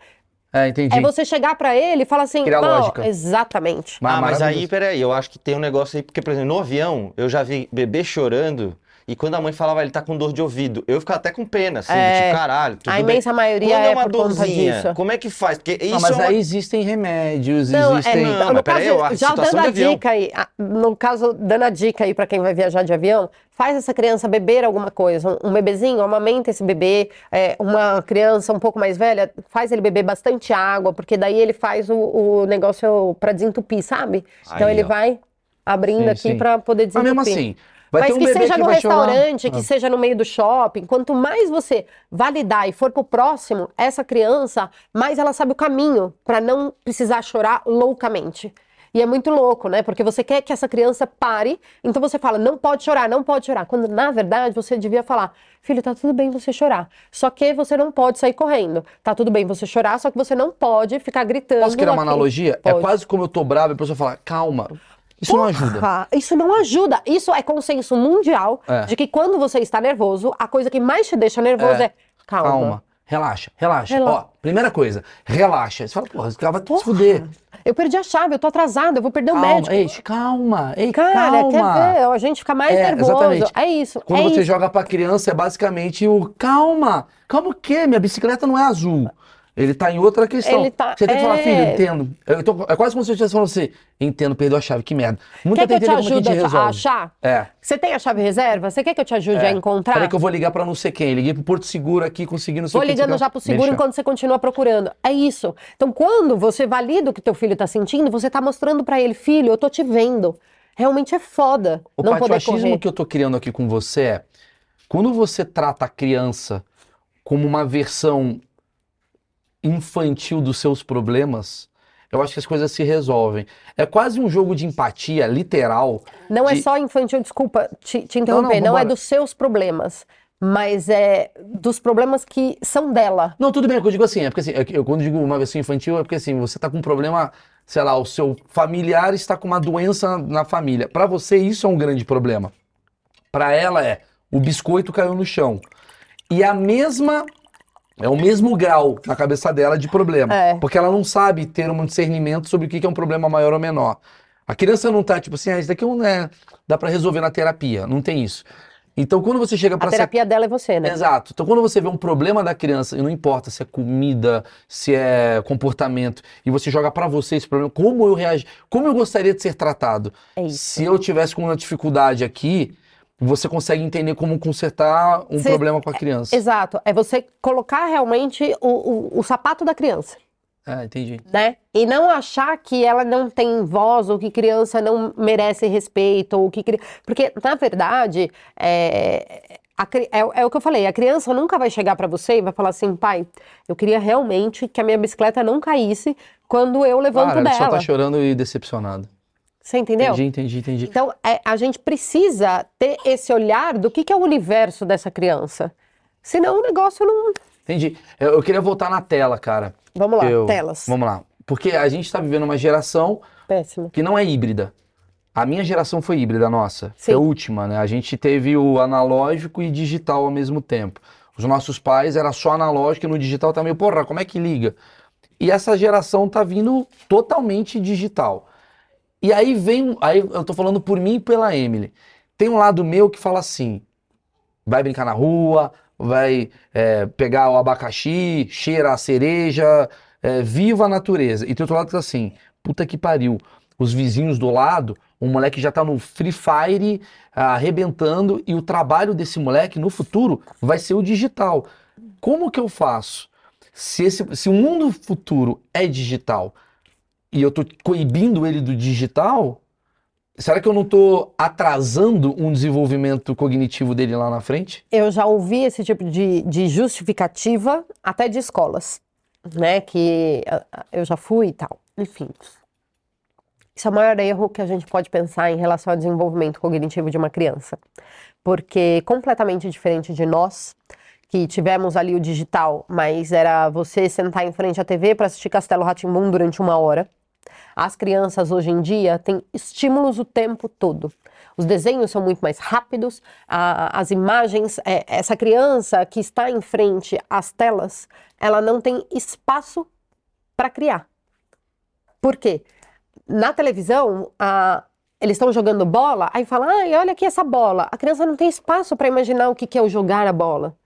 É, entendi. É você chegar pra ele e falar assim, Criar "Mal, lógica. exatamente. Ma- ah, mas aí, peraí, eu acho que tem um negócio aí, porque, por exemplo, no avião, eu já vi bebê chorando, e quando a mãe falava, ele tá com dor de ouvido, eu ficava até com pena, assim, É. tipo, caralho, tudo a bem. imensa maioria Quando é é uma por conta dorzinha, disso. como é que faz? Porque isso Ah, mas é uma... aí existem remédios, Não, existem... é, Não, no mas peraí, caso, a já situação dando de a avião. dica aí, no caso, dando a dica aí pra quem vai viajar de avião, faz essa criança beber alguma coisa, um, um bebezinho, amamenta esse bebê, é, uma criança um pouco mais velha, faz ele beber bastante água, porque daí ele faz o, o negócio pra desentupir, sabe? Então Aí, ele ó. vai abrindo Sim, aqui pra poder Mas desentupir. mesmo assim, vai Mas um que seja que no chorar. restaurante, que Ah. seja no meio do shopping, quanto mais você validar e for pro próximo, essa criança, mais ela sabe o caminho pra não precisar chorar loucamente. E é muito louco, né? Porque você quer que essa criança pare, então você fala, não pode chorar, não pode chorar. Quando na verdade você devia falar, filho, tá tudo bem você chorar. Só que você não pode sair correndo. Tá tudo bem você chorar, só que você não pode ficar gritando. Posso criar uma aqui. analogia? É Pode. quase como eu tô bravo e a pessoa fala, calma. Isso não ajuda. Porra, Isso não ajuda. Isso é consenso mundial É. de que quando você está nervoso, a coisa que mais te deixa nervoso é, É. calma. Calma. Relaxa, relaxa. Rela- Ó, primeira coisa, relaxa. Você fala, porra, esse cara vai se Porra, fuder. Eu perdi a chave, eu tô atrasada, eu vou perder o Calma, médico. ei, calma, ei, Cara, calma. quer ver? A gente fica mais É, nervoso. exatamente. É isso. Quando é você isso. joga pra criança, é basicamente o calma. Calma o quê? Minha bicicleta não é azul. Ele tá em outra questão. Ele tá- Você tem que falar, é. filho, entendo. Eu tô- é quase como se eu estivesse falando assim, entendo, perdeu a chave, que merda. Nunca Quer que eu te tentei é ajude a, a achar? É. Você tem a chave reserva? Você quer que eu te ajude é. a encontrar? Falei que eu vou ligar pra não sei quem. Liguei pro Porto Seguro aqui, consegui não sei Vou o ligando o já pro seguro enquanto você continua procurando. É isso. Então, quando você valida o que teu filho tá sentindo, você tá mostrando pra ele, filho, eu tô te vendo. Realmente é foda O não poder correr. que eu tô criando aqui com você é quando você trata a criança como uma versão infantil dos seus problemas, eu acho que as coisas se resolvem. É quase um jogo de empatia literal. Não é de- só infantil, desculpa te, te interromper, não, é vambora. dos seus problemas, mas é dos problemas que são dela. Não, tudo bem, é eu digo assim, é porque assim, é eu quando digo uma versão infantil, é porque assim, você tá com um problema, sei lá, o seu familiar está com uma doença na família. Pra você, isso é um grande problema. Pra ela é, o biscoito caiu no chão. E a mesma, é o mesmo grau na cabeça dela de problema. É. Porque ela não sabe ter um discernimento sobre o que é um problema maior ou menor. A criança não tá tipo assim, ah, isso daqui não é, dá pra resolver na terapia, não tem isso. Então, quando você chega pra A ser terapia dela é você, né? Exato. Então, quando você vê um problema da criança, e não importa se é comida, se é comportamento, e você joga pra você esse problema, como eu reagi, como eu gostaria de ser tratado? É isso. Se eu tivesse com uma dificuldade aqui, você consegue entender como consertar um problema com a criança. Exato. É você colocar realmente o, o, o sapato da criança. Ah, entendi. né? E não achar que ela não tem voz ou que criança não merece respeito ou que cri- porque na verdade é, a é, é o que eu falei, a criança nunca vai chegar pra você e vai falar assim, pai, eu queria realmente que a minha bicicleta não caísse quando eu levanto Claro, ele só dela. tá chorando e decepcionado. Você entendeu? Entendi, entendi, entendi. Então é, a gente precisa ter esse olhar do que, que é o universo dessa criança. Senão o negócio não. Entendi. Eu, eu queria voltar na tela, cara. Vamos lá, Eu- telas. Vamos lá. Porque a gente tá vivendo uma geração Péssimo. que não é híbrida. A minha geração foi híbrida, nossa. Sim. Foi a última, né? A gente teve o analógico e digital ao mesmo tempo. Os nossos pais era só analógico e no digital tá meio, porra, como é que liga? E essa geração tá vindo totalmente digital. E aí vem, aí eu tô falando por mim e pela Emily. Tem um lado meu que fala assim: vai brincar na rua, vai é, pegar o abacaxi, cheira a cereja, é, viva a natureza. E tem outro lado que tá assim: puta que pariu. Os vizinhos do lado, um moleque já tá no Free Fire arrebentando, e o trabalho desse moleque no futuro vai ser o digital. Como que eu faço? Se, esse, se o mundo futuro é digital e eu tô coibindo ele do digital, será que eu não tô atrasando um desenvolvimento cognitivo dele lá na frente? Eu já ouvi esse tipo de, de justificativa até de escolas, né? Que ah, ah, eu já fui e tal. Enfim. Isso é o maior erro que a gente pode pensar em relação ao desenvolvimento cognitivo de uma criança. Porque completamente diferente de nós, que tivemos ali o digital, mas era você sentar em frente à TV para assistir Castelo rá durante uma hora. As crianças hoje em dia têm estímulos o tempo todo. Os desenhos são muito mais rápidos, a- as imagens. é, essa criança que está em frente às telas, ela não tem espaço para criar. Por quê? Na televisão, a- eles estão jogando bola, aí fala, ai, olha aqui essa bola. A criança não tem espaço para imaginar o que que é o jogar a bola.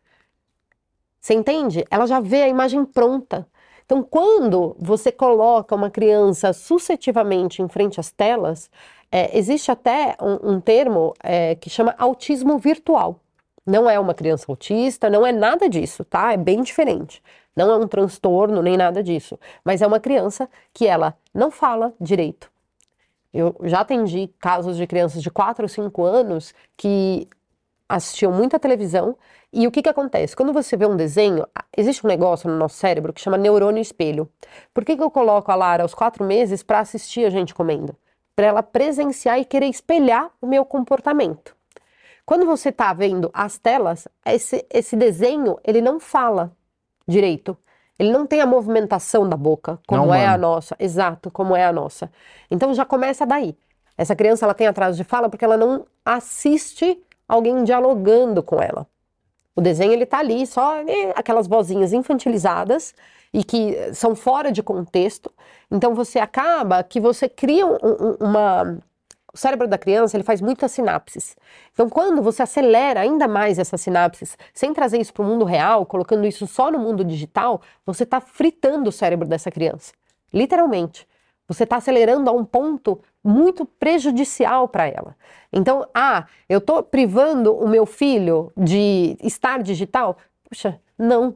Você entende? Ela já vê a imagem pronta. Então, quando você coloca uma criança suscetivamente em frente às telas, é, existe até um, um termo é, que chama autismo virtual. Não é uma criança autista, não é nada disso, tá? É bem diferente. Não é um transtorno nem nada disso. Mas é uma criança que ela não fala direito. Eu já atendi casos de crianças de 4 ou 5 anos que assistiam muita televisão e o que que acontece? Quando você vê um desenho, existe um negócio no nosso cérebro que chama neurônio espelho. Por que que eu coloco a Lara aos quatro meses para assistir a gente comendo? Para ela presenciar e querer espelhar o meu comportamento. Quando você está vendo as telas, esse, esse desenho, ele não fala direito. Ele não tem a movimentação da boca, como Não é a nossa. Exato, como é a nossa. Então já começa daí. Essa criança, ela tem atraso de fala porque ela não assiste alguém dialogando com ela. O desenho, ele tá ali, só eh, aquelas vozinhas infantilizadas e que eh, são fora de contexto. Então você acaba que você cria um- um- uma... O cérebro da criança, ele faz muitas sinapses. Então, quando você acelera ainda mais essas sinapses, sem trazer isso para o mundo real, colocando isso só no mundo digital, você está fritando o cérebro dessa criança. Literalmente. Você está acelerando a um ponto muito prejudicial para ela. Então, ah, eu estou privando o meu filho de estar digital? Puxa, não.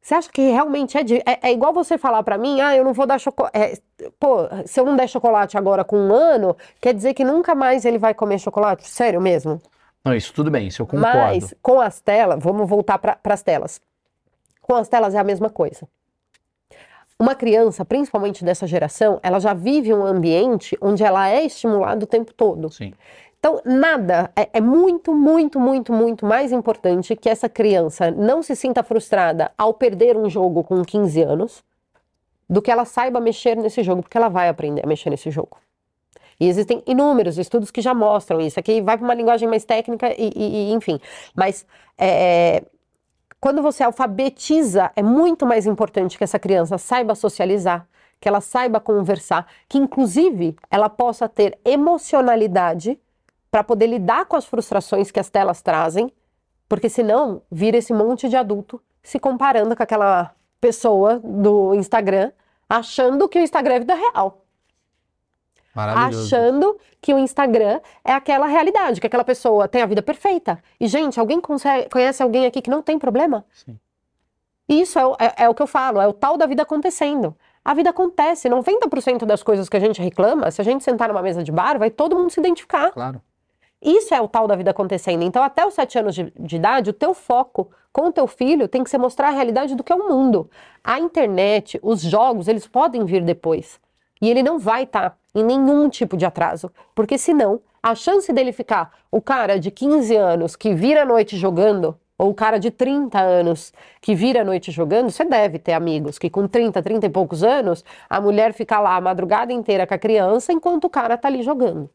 Você acha que realmente é, de- é, é igual você falar para mim, ah, eu não vou dar chocolate. pô, se eu não der chocolate agora com um ano, quer dizer que nunca mais ele vai comer chocolate? Sério mesmo? Não, isso tudo bem, isso eu concordo. Mas com as telas, vamos voltar para as telas. Com as telas é a mesma coisa. Uma criança, principalmente dessa geração, ela já vive um ambiente onde ela é estimulada o tempo todo. Sim. Então, nada é, é, muito, muito, muito, muito mais importante que essa criança não se sinta frustrada ao perder um jogo com 15 anos do que ela saiba mexer nesse jogo, porque ela vai aprender a mexer nesse jogo. E existem inúmeros estudos que já mostram isso. Aqui vai para uma linguagem mais técnica e, e, e enfim. Mas é, quando você alfabetiza, é muito mais importante que essa criança saiba socializar, que ela saiba conversar, que inclusive ela possa ter emocionalidade para poder lidar com as frustrações que as telas trazem, porque senão vira esse monte de adulto se comparando com aquela pessoa do Instagram, achando que o Instagram é vida real. Achando que o Instagram é aquela realidade, que aquela pessoa tem a vida perfeita. E, gente, alguém consegue, conhece alguém aqui que não tem problema? Sim. Isso é, é, é, o que eu falo, é o tal da vida acontecendo. A vida acontece, 90% das coisas que a gente reclama, se a gente sentar numa mesa de bar, vai todo mundo se identificar. Claro. Isso é o tal da vida acontecendo. Então, até os sete anos de, de, idade, o teu foco com o teu filho tem que ser mostrar a realidade do que é o mundo. A internet, os jogos, eles podem vir depois. E ele não vai estar tá em nenhum tipo de atraso, porque senão a chance dele ficar o cara de 15 anos que vira a noite jogando, ou o cara de 30 anos que vira a noite jogando, você deve ter amigos que com 30, 30 e poucos anos, a mulher fica lá a madrugada inteira com a criança enquanto o cara tá ali jogando.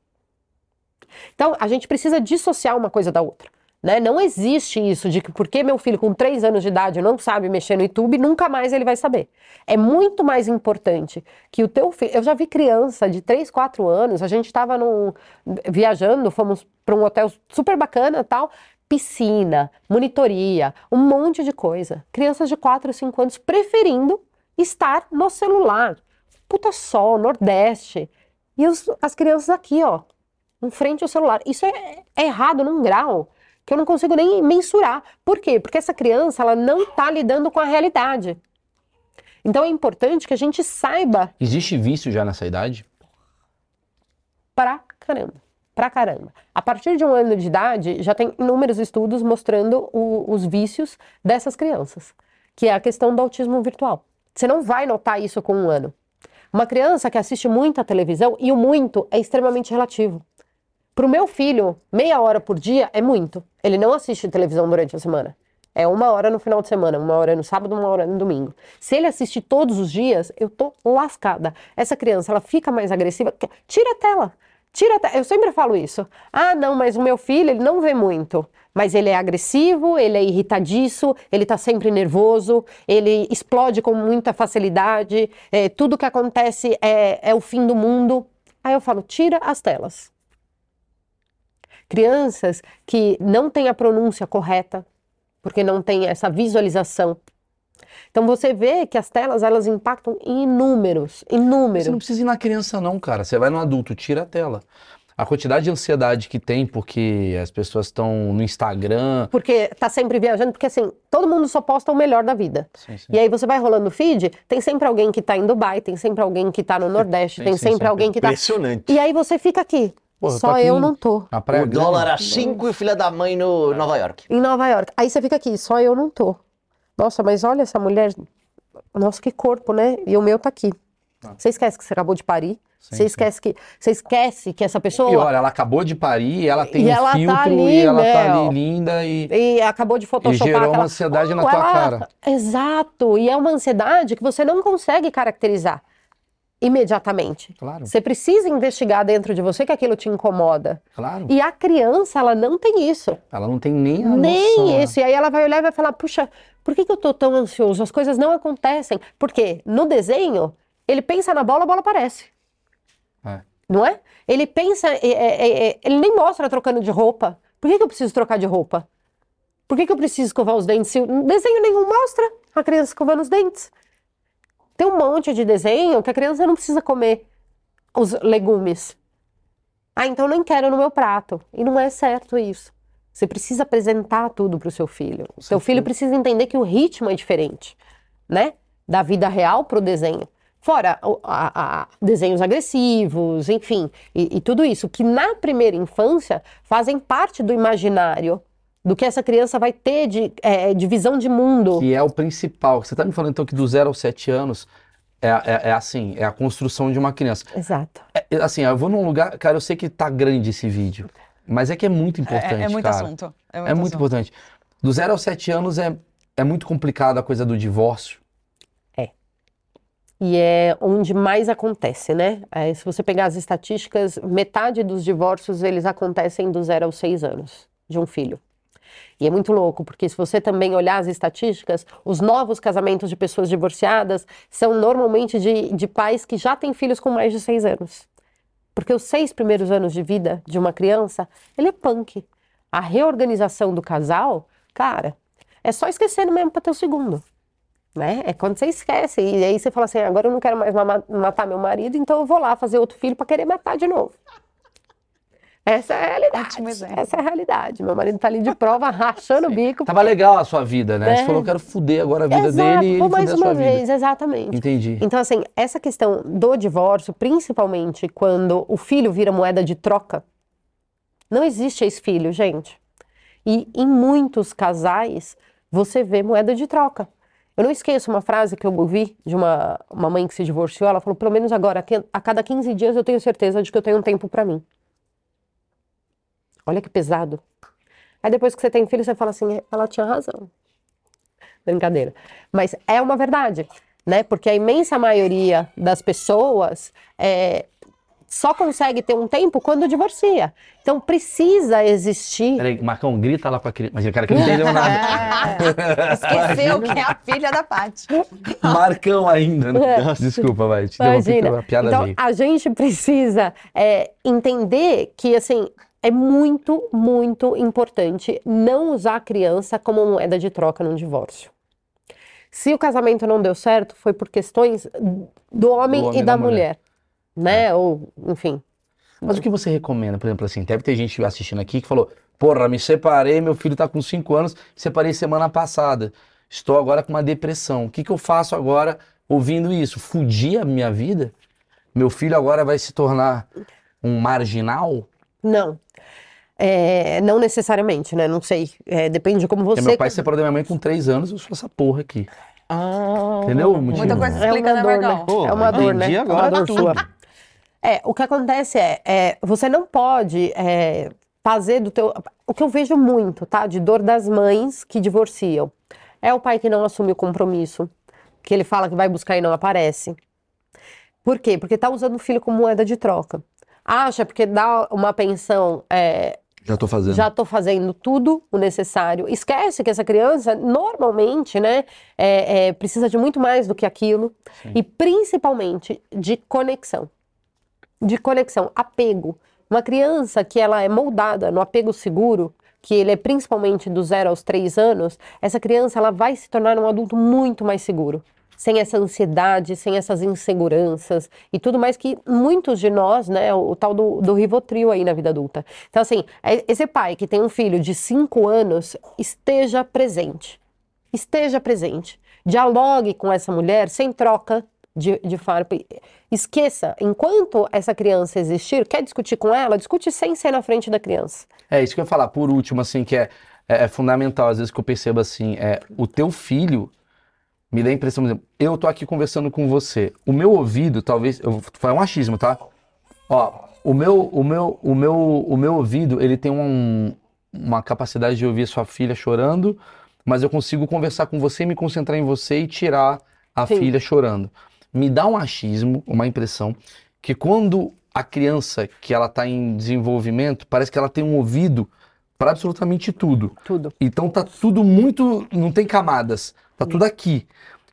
Então, a gente precisa dissociar uma coisa da outra. Né? Não existe isso de que porque meu filho com 3 anos de idade não sabe mexer no YouTube, nunca mais ele vai saber. É muito mais importante que o teu filho. Eu já vi criança de 3, 4 anos, a gente estava viajando, fomos para um hotel super bacana tal, piscina, monitoria, um monte de coisa. Crianças de 4, 5 anos preferindo estar no celular. Puta sol, Nordeste. E os, as crianças aqui, ó, em frente ao celular. Isso é, é errado num grau que eu não consigo nem mensurar. Por quê? Porque essa criança ela não está lidando com a realidade. Então é importante que a gente saiba. Existe vício já nessa idade? Pra caramba. Pra caramba. A partir de um ano de idade, já tem inúmeros estudos mostrando o, os vícios dessas crianças, que é a questão do autismo virtual. Você não vai notar isso com um ano. Uma criança que assiste muita televisão, e o muito é extremamente relativo. Para o meu filho, meia hora por dia é muito. Ele não assiste televisão durante a semana. É uma hora no final de semana, uma hora no sábado, uma hora no domingo. Se ele assiste todos os dias, eu tô lascada. Essa criança, ela fica mais agressiva. Tira a tela. Tira a tela. Eu sempre falo isso. Ah, não, mas o meu filho, ele não vê muito. Mas ele é agressivo, ele é irritadiço, ele tá sempre nervoso, ele explode com muita facilidade, é, tudo que acontece é, é o fim do mundo. Aí eu falo, tira as telas. Crianças que não têm a pronúncia correta, porque não tem essa visualização. Então você vê que as telas elas impactam em inúmeros, inúmeros. Você não precisa ir na criança não, cara. Você vai no adulto, tira a tela. A quantidade de ansiedade que tem porque as pessoas estão no Instagram. Porque tá sempre viajando, porque assim, todo mundo só posta o melhor da vida. Sim, sim. E aí você vai rolando o feed, tem sempre alguém que tá em Dubai, tem sempre alguém que tá no Nordeste, tem, tem sempre alguém que tá. Impressionante. E aí você fica aqui. Porra, Só eu não tô. O dólar a 5 e filha da mãe no Nova York. Em Nova York. Aí você fica aqui, só eu não tô. Nossa, mas olha essa mulher. Nossa, que corpo, né? E o meu tá aqui. Ah. Você esquece que você acabou de parir. Sim, você esquece que você esquece que essa pessoa. E olha, ela acabou de parir, ela tem e um ela tá filtro tá ali, e ela tá ali linda e. E acabou de photoshopar. E gerou aquela... uma ansiedade oh, na tua ela... cara. Exato. E é uma ansiedade que você não consegue caracterizar imediatamente. Claro. Você precisa investigar dentro de você que aquilo te incomoda. Claro. E a criança, ela não tem isso. Ela não tem nem a Nem noção. isso. E aí ela vai olhar e vai falar, puxa, por que, que eu tô tão ansioso? As coisas não acontecem. Porque no desenho, ele pensa na bola, a bola aparece. É. Não é? Ele pensa, é, é, é, ele nem mostra trocando de roupa. Por que, que eu preciso trocar de roupa? Por que, que eu preciso escovar os dentes? Se desenho nenhum mostra a criança escovando os dentes. Tem um monte de desenho que a criança não precisa comer os legumes. Ah, então nem quero no meu prato. E não é certo isso. Você precisa apresentar tudo para o seu filho. O seu filho precisa entender que o ritmo é diferente, né? Da vida real para o desenho. Fora a, a, desenhos agressivos, enfim, e, e tudo isso, que na primeira infância fazem parte do imaginário do que essa criança vai ter de, é, de visão de mundo. Que é o principal. Você está me falando então que do zero aos sete anos é, é, é assim, é a construção de uma criança. Exato. É, é, assim, eu vou num lugar, cara, eu sei que tá grande esse vídeo, mas é que é muito importante, É, é muito cara. assunto. É muito, É muito assunto. importante. Do zero aos sete anos é, é muito complicado a coisa do divórcio. E é onde mais acontece, né? É, se você pegar as estatísticas, metade dos divórcios eles acontecem do zero aos seis anos de um filho. E é muito louco, porque se você também olhar as estatísticas, os novos casamentos de pessoas divorciadas são normalmente de, de pais que já têm filhos com mais de seis anos. Porque os seis primeiros anos de vida de uma criança, ele é punk. A reorganização do casal, cara, é só esquecendo mesmo para ter o segundo. Né? É quando você esquece. E aí você fala assim: agora eu não quero mais matar meu marido, então eu vou lá fazer outro filho para querer matar de novo. Essa é a realidade. Ótimo exemplo. Essa é a realidade. Meu marido tá ali de prova, rachando o bico. Tava legal a sua vida, né? Você É. falou, eu quero fuder agora a vida Exato, dele e ele mais uma sua vida. vez, exatamente. Entendi. Então, assim, essa questão do divórcio, principalmente quando o filho vira moeda de troca, não existe ex-filho, gente. E em muitos casais, você vê moeda de troca. Eu não esqueço uma frase que eu ouvi de uma, uma mãe que se divorciou. Ela falou: pelo menos agora, a cada 15 dias eu tenho certeza de que eu tenho um tempo pra mim. Olha que pesado. Aí depois que você tem filho, você fala assim: ela tinha razão. Brincadeira. Mas é uma verdade, né? Porque a imensa maioria das pessoas é, só consegue ter um tempo quando divorcia. Então precisa existir. Peraí, Marcão, grita lá pra criança. Mas o cara que não entendeu nada. É, esqueceu que é a filha da Paty. Marcão ainda, né? Desculpa, vai. Te É. Imagina. a piada Então, veio. a gente precisa é, entender que, assim, é muito, muito importante não usar a criança como moeda de troca num divórcio. Se o casamento não deu certo, foi por questões do homem, homem e da da mulher, né? Ou, enfim. Mas o que você recomenda, por exemplo, assim, deve ter gente assistindo aqui que falou, porra, me separei, meu filho tá com 5 anos, separei semana passada, estou agora com uma depressão, o que que eu faço agora ouvindo isso? Fudi a minha vida? Meu filho agora vai se tornar um marginal? Não. É, não necessariamente, né? Não sei. É, depende de como Porque você. meu pai se separou da minha mãe com 3 anos, eu sou essa porra aqui. Ah, Entendeu o motivo? Muita coisa É explica, uma né, dor, né? Pô, é uma dor, né? entendi É agora uma dor sua. É, o que acontece é, é, você não pode é, fazer do teu... O que eu vejo muito, tá? De dor das mães que divorciam. É o pai que não assume o compromisso, que ele fala que vai buscar e não aparece. Por quê? Porque tá usando o filho como moeda de troca. Acha porque dá uma pensão, é, Já tô fazendo. já estou fazendo tudo o necessário. Esquece que essa criança, normalmente, né, é, é, precisa de muito mais do que aquilo. E principalmente de conexão. De conexão, apego. Uma criança que ela é moldada no apego seguro, que ele é principalmente do zero aos três anos, essa criança ela vai se tornar um adulto muito mais seguro. Sem essa ansiedade, sem essas inseguranças e tudo mais que muitos de nós, né, o, o tal do, do Rivotril aí na vida adulta. Então, assim, é- esse pai que tem um filho de cinco anos, esteja presente. Esteja presente. Dialogue com essa mulher sem troca de, de farpa. Esqueça, enquanto essa criança existir, quer discutir com ela, discute sem ser na frente da criança. É isso que eu ia falar, por último, assim, que é, é, é fundamental, às vezes que eu percebo assim, é o teu filho me dá a impressão, por exemplo, eu tô aqui conversando com você, o meu ouvido, talvez, eu vou falar um achismo, tá? Ó, o meu, o meu, o meu, o meu ouvido, ele tem um, uma capacidade de ouvir sua filha chorando, mas eu consigo conversar com você, me concentrar em você e tirar a Sim. filha chorando. Me dá um achismo, uma impressão, que quando a criança que ela está em desenvolvimento, parece que ela tem um ouvido para absolutamente tudo. Tudo. Então tá tudo muito, não tem camadas, tá tudo aqui.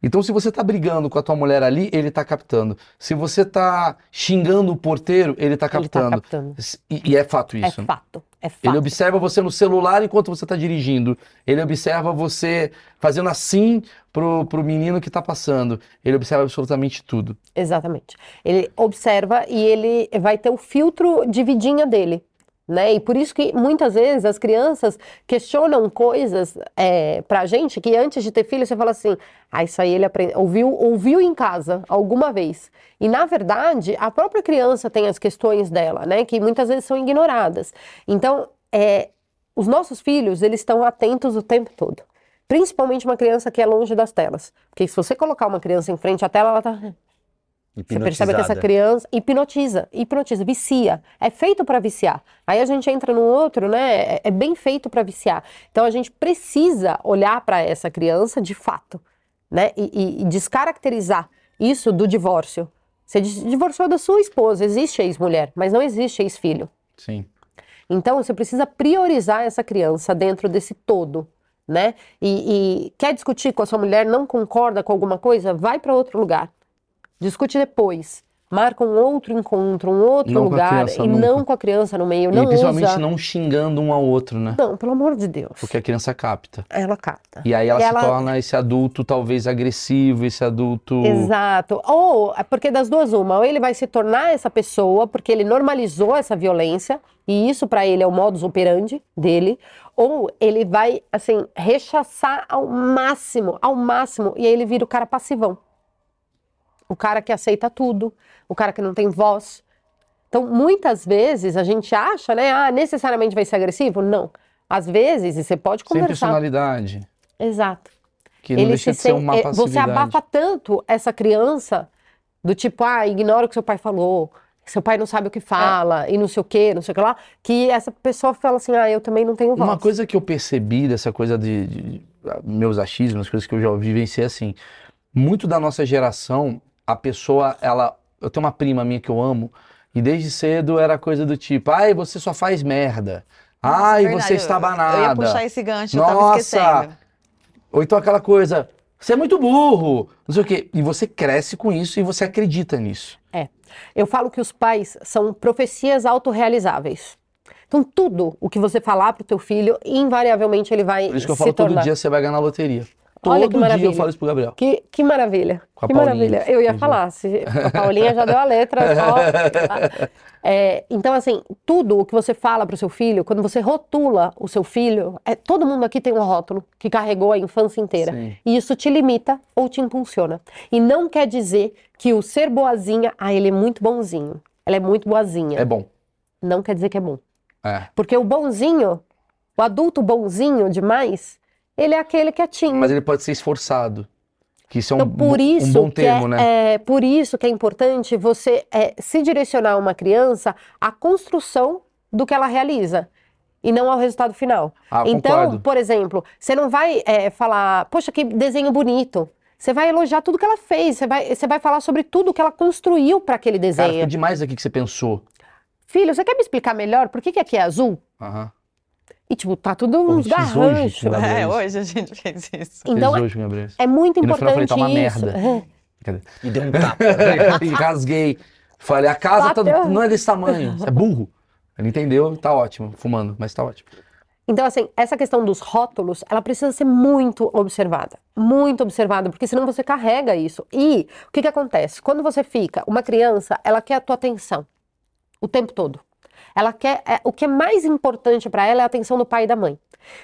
Então se você tá brigando com a tua mulher ali, ele tá captando. Se você tá xingando o porteiro, ele tá Ele tá captando. captando. E, e é fato É isso. né? fato. É fato. Ele observa você no celular enquanto você está dirigindo. Ele observa você fazendo assim pro, pro menino que tá passando. Ele observa absolutamente tudo. Exatamente. Ele observa e ele vai ter o filtro de vidinha dele. Né? E por isso que muitas vezes as crianças questionam coisas é, pra gente que antes de ter filho você fala assim, ah, isso aí ele ouviu, ouviu em casa alguma vez. E na verdade, a própria criança tem as questões dela, né? Que muitas vezes são ignoradas. Então, é, os nossos filhos, eles estão atentos o tempo todo. Principalmente uma criança que é longe das telas. Porque se você colocar uma criança em frente à tela, ela tá Você percebe que essa criança hipnotiza, hipnotiza, vicia. É feito para viciar. Aí a gente entra no outro, né? É, é bem feito para viciar. Então a gente precisa olhar para essa criança de fato, né? E, e- descaracterizar isso do divórcio. Você divorciou da sua esposa, existe ex-mulher, mas não existe ex-filho. Sim. Então você precisa priorizar essa criança dentro desse todo, né? E, e quer discutir com a sua mulher, não concorda com alguma coisa, vai para outro lugar. Discute depois. Marca um outro encontro, um outro Não com a lugar criança e nunca. não com a criança no meio. E Não principalmente usa. não xingando um ao outro, né? Não, pelo amor de Deus. Porque a criança capta. Ela capta. E aí ela E se ela- torna esse adulto talvez agressivo, esse adulto. Exato. Ou é porque das duas uma, ou ele vai se tornar essa pessoa porque ele normalizou essa violência e isso pra ele é o modus operandi dele, ou ele vai assim rechaçar ao máximo, ao máximo e aí ele vira o cara passivão. O cara que aceita tudo, o cara que não tem voz. Então, muitas vezes a gente acha, né, ah, necessariamente vai ser agressivo? Não. Às vezes, e você pode Sem conversar. personalidade. Exato Que não ele deixa se de ser sen- uma é, passividade. Você abafa tanto essa criança do tipo, ah, ignora o que seu pai falou, seu pai não sabe o que fala, e não sei o que, não sei o que lá, que essa pessoa fala assim, ah, eu também não tenho voz. Uma coisa que eu percebi dessa coisa de, de- de- meus achismos, coisas que eu já vivenciei assim, muito da nossa geração, a pessoa, ela, eu tenho uma prima minha que eu amo, e desde cedo era coisa do tipo, ai, você só faz merda. Nossa, ai, verdade, você está Eu ia banada. puxar esse gancho, eu tava Nossa! esquecendo. Ou então aquela coisa, você é muito burro, não sei o quê. E você cresce com isso e você acredita nisso. Eu falo que os pais são profecias autorrealizáveis. Então, tudo o que você falar pro teu filho, invariavelmente ele vai Por isso que eu falo todo tornar. dia você vai ganhar na loteria. Olha que Todo dia maravilha. eu falo isso pro Gabriel. Que, que maravilha. Com a que Paulinha. maravilha. Eu ia Entendi. falar, se a Paulinha já deu a letra. É, então, assim, tudo o que você fala pro seu filho, quando você rotula o seu filho, é, todo mundo aqui tem um rótulo que carregou a infância inteira. Sim. E isso te limita ou te impulsiona. E não quer dizer que o ser boazinha, ah, ele é muito bonzinho. Ela é muito boazinha. É bom. Não quer dizer que é bom. É. Porque o bonzinho, o adulto bonzinho demais, ele é aquele quietinho. Mas ele pode ser esforçado. Que isso é um, Então, por bo- um isso bom que termo, é, né? é por isso que é importante você é, se direcionar uma criança à construção do que ela realiza e não ao resultado final. Ah, então, concordo. por exemplo, você não vai é, falar, poxa, que desenho bonito. Você vai elogiar tudo que ela fez. Você vai, você vai falar sobre tudo que ela construiu para aquele Cara, desenho. foi demais aqui que você pensou. Filho, você quer me explicar melhor por que, que aqui é azul? Aham. E tipo, tá tudo uns hoje, garranchos. Gabriel. É, hoje a gente fez isso. Então, Fez hoje, Gabriel. é muito E no final eu falei, importante tá uma isso. merda. Cadê? E deu um tapa. e rasguei. Falei, a casa tá- não é desse tamanho. Você é burro. Ele entendeu, tá ótimo, fumando, mas tá ótimo. Então, assim, essa questão dos rótulos, ela precisa ser muito observada. Muito observada, porque senão você carrega isso. E o que que acontece? Quando você fica, uma criança, ela quer a tua atenção o tempo todo. Ela quer, é, o que é mais importante para ela é a atenção do pai e da mãe.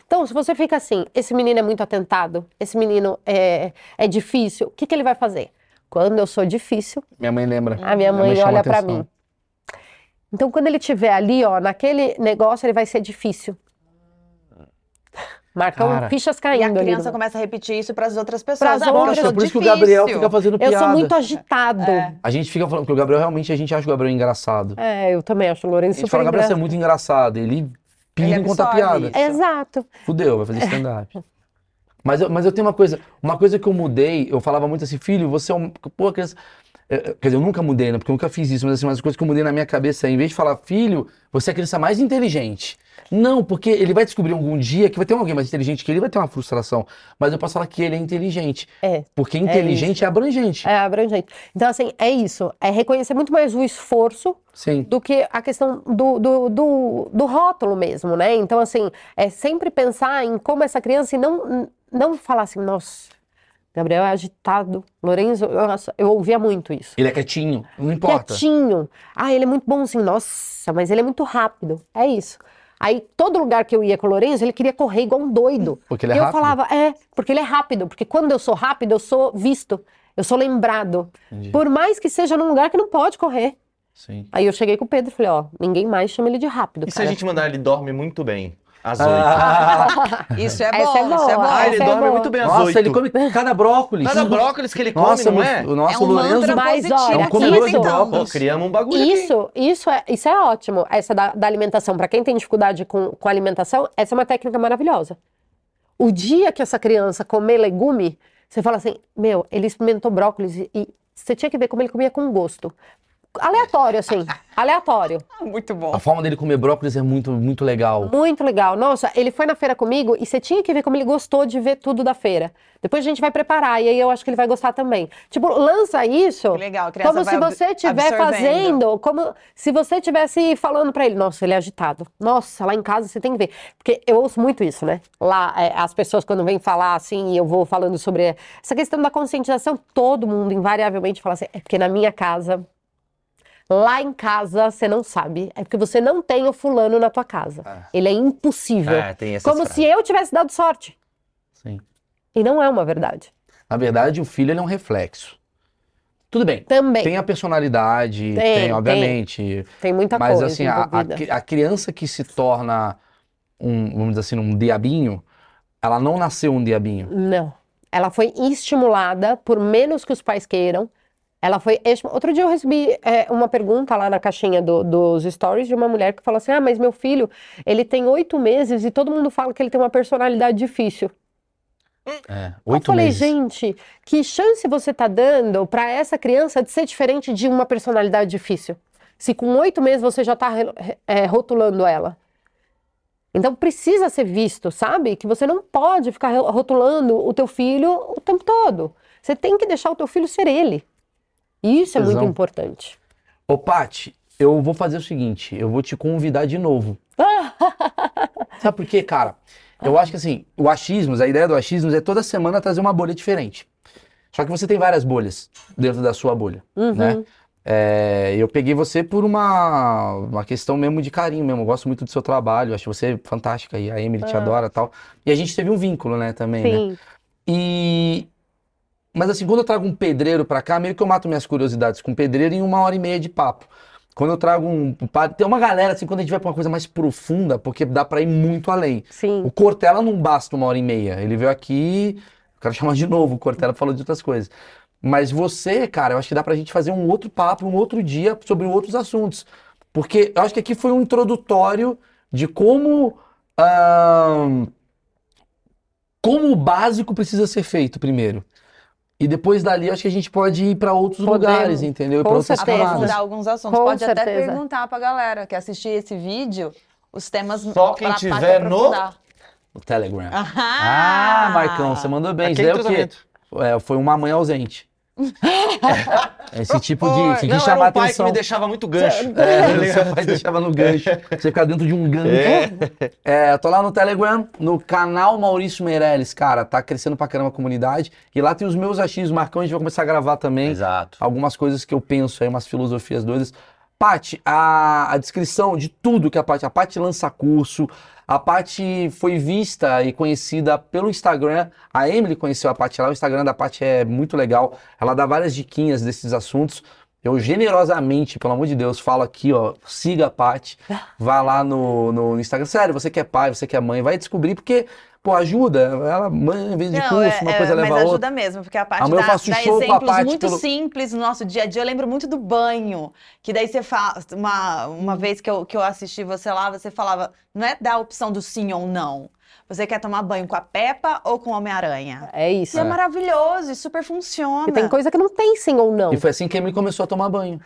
Então, se você fica assim, esse menino é muito atentado, esse menino é, é difícil, o que que ele vai fazer? Quando eu sou difícil, Minha mãe lembra. a minha mãe chama olha pra atenção. mim. Então, quando ele estiver ali, ó, naquele negócio, ele vai ser difícil. Marcam Cara. fichas E caindo a ali. criança do- começa a repetir isso para as outras pessoas. Pras Ah, porque eu outras. sou Por isso que o Gabriel fica fazendo Eu piada. sou muito agitado. É. A gente fica falando, porque o Gabriel realmente, a gente acha o Gabriel engraçado. É, eu também acho o A Lourenço gente super fala, Gabriel, você é engraçado. muito engraçado. Ele pira Ele em contar piada. isso. Exato. Fudeu, vai fazer stand-up. Mas eu, mas eu tenho uma coisa, uma coisa que eu mudei, eu falava muito assim, filho, você é um. Pô, criança. É, é, Quer dizer, eu nunca mudei, né? Porque eu nunca fiz isso, mas assim, uma coisa que eu mudei na minha cabeça é, em vez de falar, filho, você é a criança mais inteligente. Não, porque ele vai descobrir algum dia que vai ter alguém mais inteligente que ele, vai ter uma frustração. Mas eu posso falar que ele é inteligente. É. Porque inteligente é, abrangente. É abrangente. Então, assim, é isso. É reconhecer muito mais o esforço Sim. do que a questão do, do, do, do rótulo mesmo, né? Então, assim, é sempre pensar em como essa criança e não, não falar assim, nossa, Gabriel é agitado, Lourenço, nossa, eu ouvia muito isso. Ele é quietinho, não importa. Quietinho. Ah, ele é muito bonzinho. Nossa, mas ele é muito rápido. É isso. Aí, todo lugar que eu ia com o Lourenço, ele queria correr igual um doido. Porque ele é e eu rápido? falava, é, porque ele é rápido. Porque quando eu sou rápido, eu sou visto. Eu sou lembrado. Entendi. Por mais que seja num lugar que não pode correr. Sim. Aí eu cheguei com o Pedro e falei, ó, ninguém mais chama ele de rápido, E se a cara. gente mandar ele dorme muito bem? Às oito. Ah, Isso é Essa bom, é isso é boa, bom. Ah, ele essa é dorme boa. muito bem às nossa, oito. ele come cada brócolis. Cada brócolis que ele come, Nossa, não o- é? o nosso É um Mas, positivo. olha, É um comedor de brócolis. Pô, criamos um bagulho aqui. Isso, isso é, isso é ótimo. Essa da, da alimentação. Para quem tem dificuldade com, com alimentação, essa é uma técnica maravilhosa. O dia que essa criança comer legume, você fala assim: meu, ele experimentou brócolis e você tinha que ver como ele comia com gosto. Aleatório, assim. aleatório. Muito bom. A forma dele comer brócolis é muito, muito legal. Muito legal. Nossa, ele foi na feira comigo e você tinha que ver como ele gostou de ver tudo da feira. Depois a gente vai preparar e aí eu acho que ele vai gostar também. Tipo, lança isso. Que legal, a criança Como se você absorvendo. fazendo, como se você estivesse falando pra ele, nossa, ele é agitado. Nossa, lá em casa você tem que ver. Porque eu ouço muito isso, né? Lá, é, as pessoas quando vêm falar assim, e eu vou falando sobre essa questão da conscientização, todo mundo invariavelmente fala assim, é porque na minha casa, lá em casa, você não sabe. É porque você não tem o fulano na tua casa. Ele é impossível. É, tem essa Como se eu tivesse dado sorte. Sim. E não é uma verdade. Na verdade, o filho é um reflexo. Tudo bem. Também. Tem a personalidade, Tem, tem, tem. obviamente. Tem muita Mas coisa assim, a, a, a criança que se torna um, vamos dizer assim, um diabinho, ela não nasceu um diabinho. Não. Ela foi estimulada por menos que os pais queiram. Ela foi. Outro dia eu recebi é, uma pergunta lá na caixinha do- dos stories de uma mulher que falou assim: Ah, mas meu filho, ele tem oito meses e todo mundo fala que ele tem uma personalidade difícil. É, eu falei, meses. gente, que chance você tá dando para essa criança de ser diferente de uma personalidade difícil? Se com oito meses você já tá é, rotulando ela. Então precisa ser visto, sabe? Que você não pode ficar ro- rotulando o teu filho o tempo todo. Você tem que deixar o teu filho ser ele. E isso é muito importante. Ô, Paty, eu vou fazer o seguinte, eu vou te convidar de novo. Sabe por quê, cara? Eu acho que assim, o achismos, a ideia do achismos é toda semana trazer uma bolha diferente. Só que você tem várias bolhas dentro da sua bolha, Uhum. né? É, eu peguei você por uma, uma questão mesmo de carinho mesmo. Eu gosto muito do seu trabalho, acho você fantástica e a Emily te Ah. adora e tal. E a gente teve um vínculo, né, também, né? Sim. E. Mas assim, quando eu trago um pedreiro pra cá, meio que eu mato minhas curiosidades com pedreiro em uma hora e meia de papo. Quando eu trago um padre. Tem uma galera, assim, quando a gente vai pra uma coisa mais profunda, porque dá pra ir muito além. Sim. O Cortella não basta uma hora e meia. Ele veio aqui. Eu quero chamar de novo, o Cortella falou de outras coisas. Mas você, cara, eu acho que dá pra gente fazer um outro papo, um outro dia sobre outros assuntos. Porque eu acho que aqui foi um introdutório de como. como o básico precisa ser feito primeiro. E depois dali, acho que a gente pode ir pra outros Podemos. lugares, entendeu? E Com pra outras certeza. camadas. Aprofundar alguns assuntos. Com Pode até certeza. perguntar pra galera que assistir esse vídeo, os temas Só quem tiver no- aprofundar. O Telegram. Ah, Ah, Marcão, você mandou bem. Isso é o quê? É, foi uma mãe ausente. Esse tipo de. Você quis Não, era chamar um pai atenção. que me deixava muito gancho. É, seu pai deixava no gancho. Você ficar dentro de um gancho. É. eu tô lá no Telegram, no canal Maurício Meirelles, cara. Tá crescendo pra caramba a comunidade. E lá tem os meus achismos, Marcão. A gente vai começar a gravar também. Exato. Algumas coisas que eu penso aí, umas filosofias doidas. Paty, a, a descrição de tudo que a Paty. A Paty lança curso. A Paty foi vista e conhecida pelo Instagram. A Emily conheceu a Paty lá. O Instagram da Paty é muito legal. Ela dá várias diquinhas desses assuntos. Eu generosamente, pelo amor de Deus, falo aqui, ó, siga a Paty, vá lá no, no Instagram. Sério, você que é pai, você que é mãe, vai descobrir, porque, pô, ajuda. Ela, mãe, em vez de Não, curso, é- uma é, coisa mas leva a ajuda outra. mesmo, porque a parte Amanhã eu dá, faço dá show com a exemplos Paty muito pelo- simples no nosso dia a dia. Eu lembro muito do banho, que daí você fala, uma, uma vez que eu, que eu assisti você lá, você falava, não é dar a opção do sim ou não. Você quer tomar banho com a Peppa ou com o Homem-Aranha? É isso. E é maravilhoso, e super funciona. E tem coisa que não tem sim ou não. E foi assim que a Emily começou a tomar banho.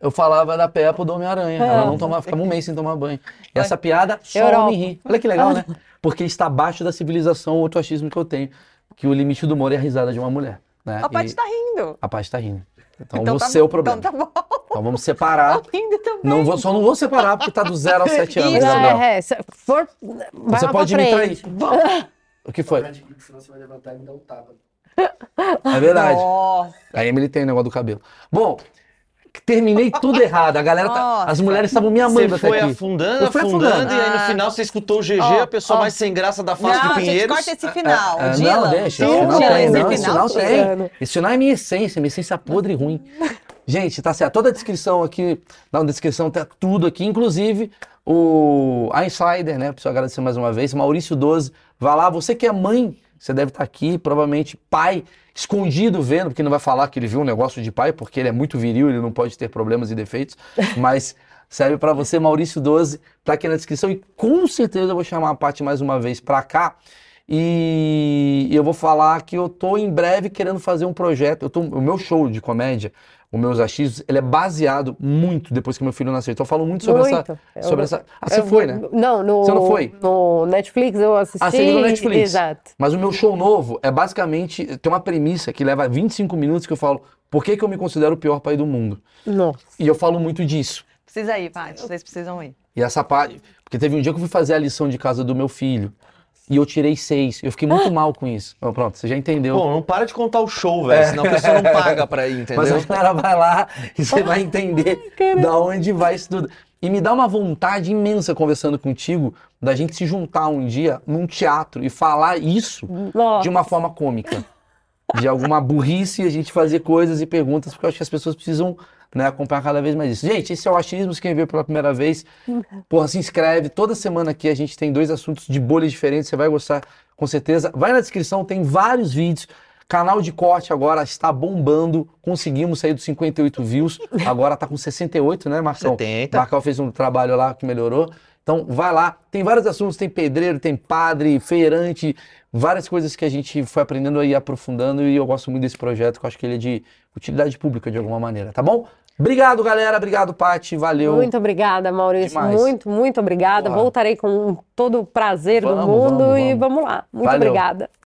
Eu falava da Peppa do Homem-Aranha. Ela não tomava, ficava um mês sem tomar banho. E essa piada só Europa. me ri. Olha que legal, né? Porque está abaixo da civilização outro achismo que eu tenho. Que o limite do humor é a risada de uma mulher. Né? A Paty E tá rindo. a Paty tá rindo. Então, Então tá você é o bom, problema. Então tá bom. Então vamos separar. Tá rindo também. Não vou, só não vou separar porque tá do zero aos sete anos, Isso. É, é, se for, Você pode me trair. O que foi? senão você vai levantar e me dar um tapa. É verdade. Nossa. A Emily tem o negócio do cabelo. Bom, terminei tudo errado. A galera tá- as mulheres estavam me amando Você até foi aqui. afundando, Eu fui afundando, afundando. e aí no Ah. final você escutou o GG, Ó, a pessoa ó. mais sem graça da face Não, de Pinheiros. corta esse final. Ah, Dylan. não, deixa. Sim, Esse final tem, esse não, esse final final tem. Esse final é minha essência, minha essência podre e ruim. Gente, tá certo. Toda a descrição aqui, na descrição tá tudo aqui, inclusive o a Insider, né? Preciso agradecer mais uma vez. Maurício 12, vai lá. Você que é mãe, você deve estar aqui, provavelmente pai, escondido vendo, porque não vai falar que ele viu um negócio de pai, porque ele é muito viril, ele não pode ter problemas e defeitos, mas serve para você, Maurício 12, tá aqui na descrição e com certeza eu vou chamar a Paty mais uma vez para cá. E eu vou falar que eu tô em breve querendo fazer um projeto. Eu tô, o meu show de comédia, os meus achismos, ele é baseado muito depois que meu filho nasceu. Então eu falo muito sobre Muito. essa. Sobre Eu- essa. Ah, você Eu- foi, né? Não, no, Você não foi? no Netflix eu assisti. Ah, você viu no Netflix? Exato. Mas o meu show novo é basicamente. Tem uma premissa que leva 25 minutos que eu falo por que, que eu me considero o pior pai do mundo. Nossa. E eu falo muito disso. Precisa ir, Paty. Vocês precisam ir. E essa parte. Porque teve um dia que eu fui fazer a lição de casa do meu filho. E eu tirei seis. Eu fiquei muito mal com isso. Pronto, você já entendeu. Pô, não para de contar o show, velho, senão a pessoa não paga pra ir, entendeu? Mas a galera vai lá e você vai entender da onde vai isso tudo. E me dá uma vontade imensa conversando contigo da gente se juntar um dia num teatro e falar isso Nossa. de uma forma cômica. De alguma burrice, a gente fazer coisas e perguntas, porque eu acho que as pessoas precisam né, acompanhar cada vez mais isso. Gente, esse é o Achismos, quem veio pela primeira vez, porra, se inscreve. Toda semana aqui a gente tem dois assuntos de bolhas diferentes, você vai gostar com certeza. Vai na descrição, tem vários vídeos. Canal de corte agora está bombando. Conseguimos sair dos 58 views. Agora tá com 68, né, Marcão? 70. Marcão fez um trabalho lá que melhorou. Então vai lá, tem vários assuntos, tem pedreiro, tem padre, feirante, várias coisas que a gente foi aprendendo aí, aprofundando, e eu gosto muito desse projeto, que eu acho que ele é de utilidade pública de alguma maneira, tá bom? Obrigado, galera, obrigado, Paty, valeu. Muito obrigada, Maurício. Demais. Muito, muito obrigada. Voltarei com todo o prazer Vamos, do mundo vamos, e vamos. vamos lá. Muito Valeu. obrigada.